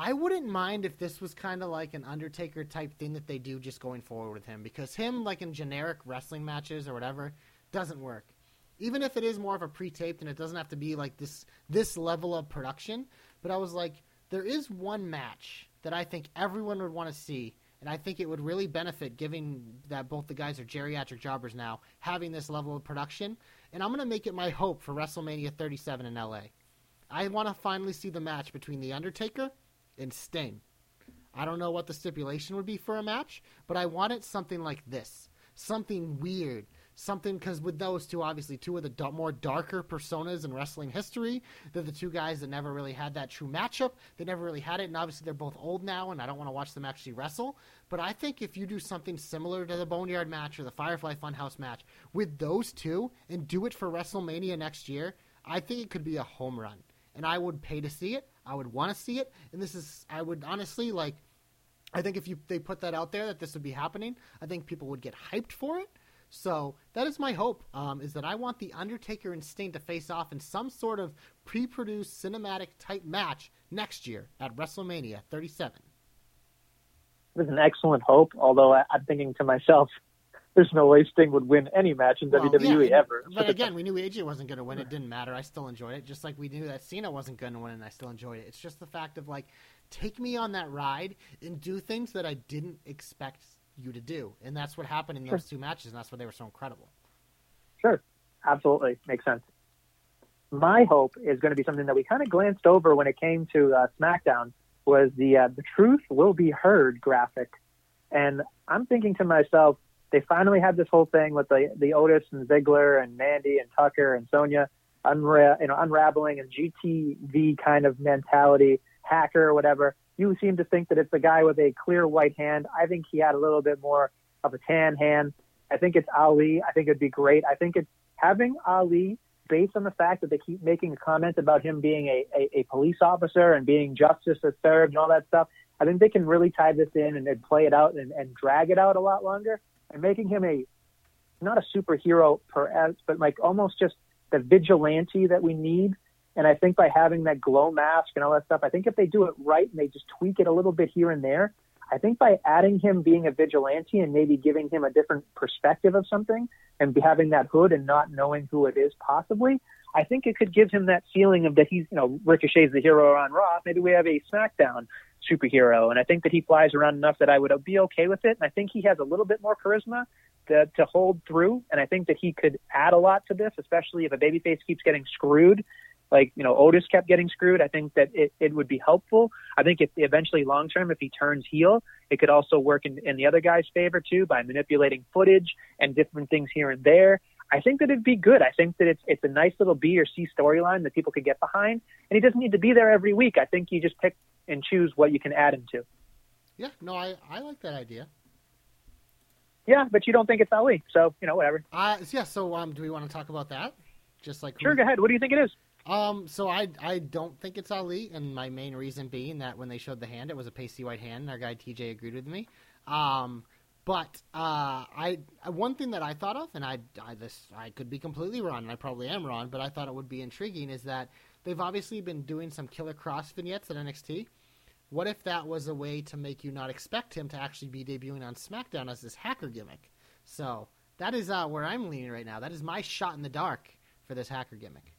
I wouldn't mind if this was kind of like an Undertaker type thing that they do just going forward with him because him, like in generic wrestling matches or whatever, doesn't work. Even if it is more of a pre-taped and it doesn't have to be like this this level of production, but I was like, there is one match that I think everyone would want to see, and I think it would really benefit, giving that both the guys are geriatric jobbers now, having this level of production. And I'm going to make it my hope for WrestleMania 37 in LA. I want to finally see the match between The Undertaker and Sting. I don't know what the stipulation would be for a match, but I want it something like this. Something weird, something because with those two, obviously, two of the more darker personas in wrestling history. They're the two guys that never really had that true matchup. They never really had it, and obviously they're both old now, and I don't want to watch them actually wrestle. But I think if you do something similar to the Boneyard match or the Firefly Funhouse match with those two and do it for WrestleMania next year, I think it could be a home run. And I would pay to see it. I would want to see it. And this is, I would honestly like. I think if you they put that out there that this would be happening, I think people would get hyped for it. So that is my hope. Um, is that I want the Undertaker and Sting to face off in some sort of pre-produced cinematic type match next year at WrestleMania 37. It was an excellent hope, although I, I'm thinking to myself, there's no way Sting would win any match in Well, WWE yeah, ever. But again, we knew AJ wasn't going to win. It didn't matter. I still enjoyed it, just like we knew that Cena wasn't going to win, and I still enjoyed it. It's just the fact of like, take me on that ride and do things that I didn't expect you to do, and that's what happened in those two matches, and that's why they were so incredible. Sure, absolutely makes sense. My hope is going to be something that we kind of glanced over when it came to uh, SmackDown was the uh, the truth will be heard graphic, and I'm thinking to myself, they finally had this whole thing with the the Otis and Ziggler and Mandy and Tucker and Sonya unra- you know unraveling and GTV kind of mentality, hacker or whatever. You seem to think that it's a guy with a clear white hand. I think he had a little bit more of a tan hand. I think it's Ali. I think it'd be great. I think it's having Ali based on the fact that they keep making comments about him being a, a, a police officer and being justice is served and all that stuff. I think they can really tie this in and, and play it out and, and drag it out a lot longer and making him a not a superhero per but like almost just the vigilante that we need. And I think by having that glow mask and all that stuff, I think if they do it right and they just tweak it a little bit here and there, I think by adding him being a vigilante and maybe giving him a different perspective of something and having that hood and not knowing who it is possibly, I think it could give him that feeling of that he's, you know, Ricochet's the hero on Raw. Maybe we have a SmackDown superhero. And I think that he flies around enough that I would be okay with it. And I think he has a little bit more charisma to, to hold through. And I think that he could add a lot to this, especially if a babyface keeps getting screwed like you know Otis kept getting screwed. I think that it, it would be helpful. I think if eventually long term, if he turns heel, it could also work in, in the other guy's favor too by manipulating footage and different things here and there. I think that it'd be good. I think that it's it's a nice little B or C storyline that people could get behind, and he doesn't need to be there every week. I think you just pick and choose what you can add him to. Yeah, no, I, I like that idea. Yeah, but you don't think it's Ali, so you know whatever. Uh, yeah, so um, do we want to talk about that? Just like Sure, go ahead. What do you think it is? Um, so I I don't think it's Ali, and my main reason being that when they showed the hand, it was a pasty white hand. And our guy TJ agreed with me. Um, but uh, I one thing that I thought of, and I, I this I could be completely wrong, and I probably am wrong, but I thought it would be intriguing is that they've obviously been doing some Killer Kross vignettes at NXT. What if that was a way to make you not expect him to actually be debuting on SmackDown as this hacker gimmick? So that is uh, where I'm leaning right now. That is my shot in the dark for this hacker gimmick.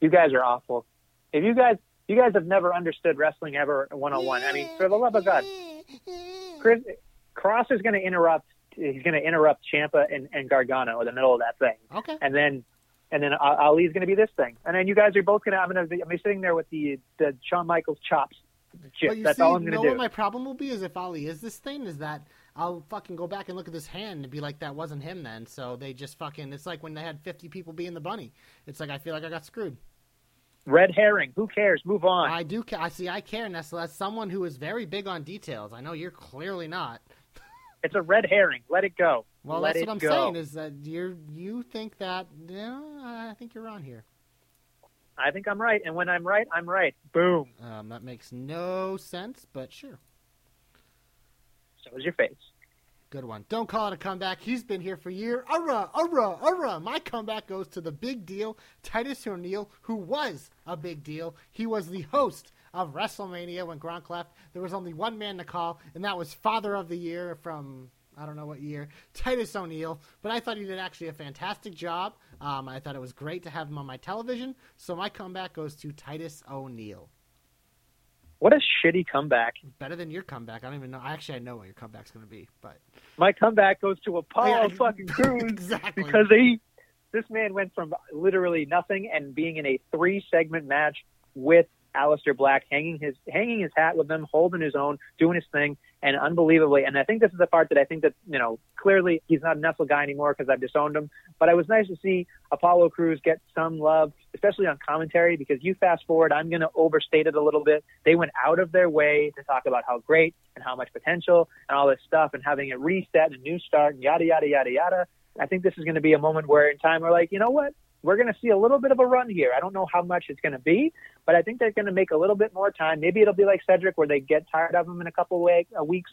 You guys are awful. If you guys you guys have never understood wrestling ever 101. I mean, for the love of God, Chris Cross is going to interrupt. He's going to interrupt Ciampa and, and Gargano in the middle of that thing. Okay. And then and then Ali's going to be this thing. And then you guys are both going to. I'm going to. be I'm sitting there with the the Shawn Michaels chops. But you That's see, all I'm you going know to what my problem will be is if Ali is this thing, is that I'll fucking go back and look at this hand and be like, that wasn't him then. So they just fucking. It's like when they had 50 people being the bunny. It's like I feel like I got screwed. Red herring. Who cares? Move on. I do. Ca- I see. I care, Nestle. As someone who is very big on details, I know you're clearly not. [laughs] It's a red herring. Let it go. Well, Let that's what I'm go. saying is that you you think that. Yeah, I think you're wrong here. I think I'm right, and when I'm right, I'm right. Boom. Um, that makes no sense, but sure. So is your face. Good one. Don't call it a comeback. He's been here for a year. Urrah, urrah. My comeback goes to the big deal, Titus O'Neil, who was a big deal. He was the host of WrestleMania when Gronk left. There was only one man to call, and that was Father of the Year from I don't know what year, Titus O'Neil. But I thought he did actually a fantastic job. Um, I thought it was great to have him on my television. So my comeback goes to Titus O'Neil. What a shitty comeback. Better than your comeback. I don't even know. Actually, I know what your comeback's going to be, but My comeback goes to Apollo Yeah, [laughs] fucking Crews exactly. because he, this man went from literally nothing and being in a three segment match with Aleister Black, hanging his hanging his hat with them, holding his own, doing his thing, and unbelievably. And I think this is the part that I think that you know clearly he's not a Nestle guy anymore because I've disowned him. But it was nice to see Apollo Crews get some love, especially on commentary. Because you fast forward, I'm going to overstate it a little bit. They went out of their way to talk about how great and how much potential and all this stuff, and having it reset and a new start and yada yada yada yada. I think this is going to be a moment where in time we're like, you know what? We're going to see a little bit of a run here. I don't know how much it's going to be, but I think they're going to make a little bit more time. Maybe it'll be like Cedric, where they get tired of him in a couple of week, uh, weeks.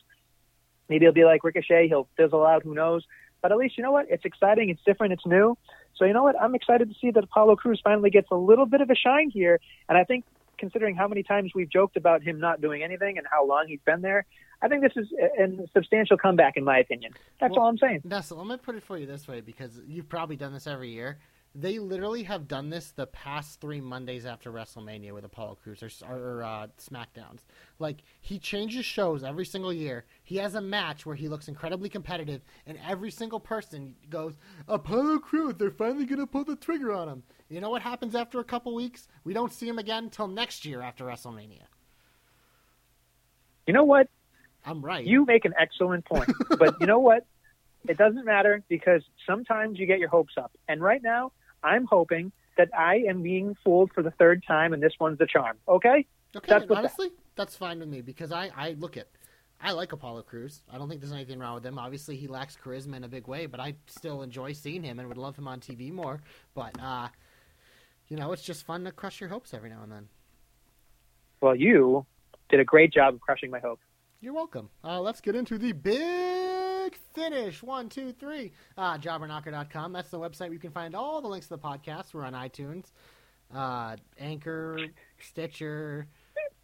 Maybe it'll be like Ricochet. He'll fizzle out. Who knows? But at least you know what? It's exciting. It's different. It's new. So you know what? I'm excited to see that Apollo Crews finally gets a little bit of a shine here. And I think, considering how many times we've joked about him not doing anything and how long he's been there, I think this is a, a substantial comeback, in my opinion. That's Well, all I'm saying. Nessa, let me put it for you this way because you've probably done this every year. They literally have done this the past three Mondays after WrestleMania with Apollo Crews or, or uh, SmackDowns. Like he changes shows every single year. He has a match where he looks incredibly competitive, and every single person goes, "Apollo Crews, they're finally gonna pull the trigger on him." You know what happens after a couple weeks? We don't see him again until next year after WrestleMania. You know what? I'm right. You make an excellent point. [laughs] but you know what? It doesn't matter because sometimes you get your hopes up. And right now, I'm hoping that I am being fooled for the third time and this one's the charm. Okay? Okay, That's honestly, that's fine with me because I, I look at, I like Apollo Crews. I don't think there's anything wrong with him. Obviously, he lacks charisma in a big way, but I still enjoy seeing him and would love him on TV more. But, uh, you know, it's just fun to crush your hopes every now and then. Well, you did a great job of crushing my hope. You're welcome. Uh, let's get into the big finish. One, two, three. Uh, jobberknocker.com. That's the website where you can find all the links to the podcast. We're on iTunes, uh, Anchor, Stitcher,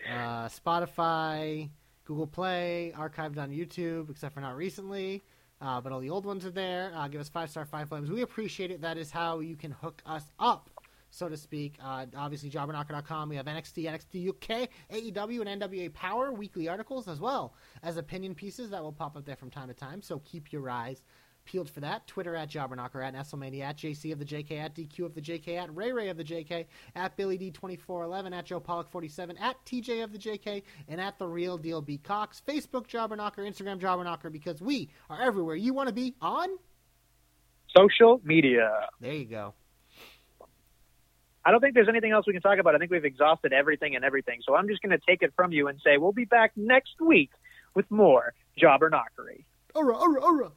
uh, Spotify, Google Play, archived on YouTube, except for not recently. Uh, but all the old ones are there. Uh, give us five star, five flames. We appreciate it. That is how you can hook us up, so to speak. Uh, obviously, jobberknocker.com. We have NXT, NXT UK, AEW, and NWA Power weekly articles, as well as opinion pieces that will pop up there from time to time. So keep your eyes peeled for that. Twitter at Jobberknocker, at Nestlemania, at JC of the JK, at DQ of the JK, at Ray Ray of the JK, at Billy D2411, at Joe Pollock47, at TJ of the JK, and at The Real Deal B Cox. Facebook Jobberknocker, Instagram Jobberknocker, because we are everywhere you want to be on. Social media. There you go. I don't think there's anything else we can talk about. I think we've exhausted everything and everything. So I'm just going to take it from you and say we'll be back next week with more Jobber Knockery. Ura, ura, ura.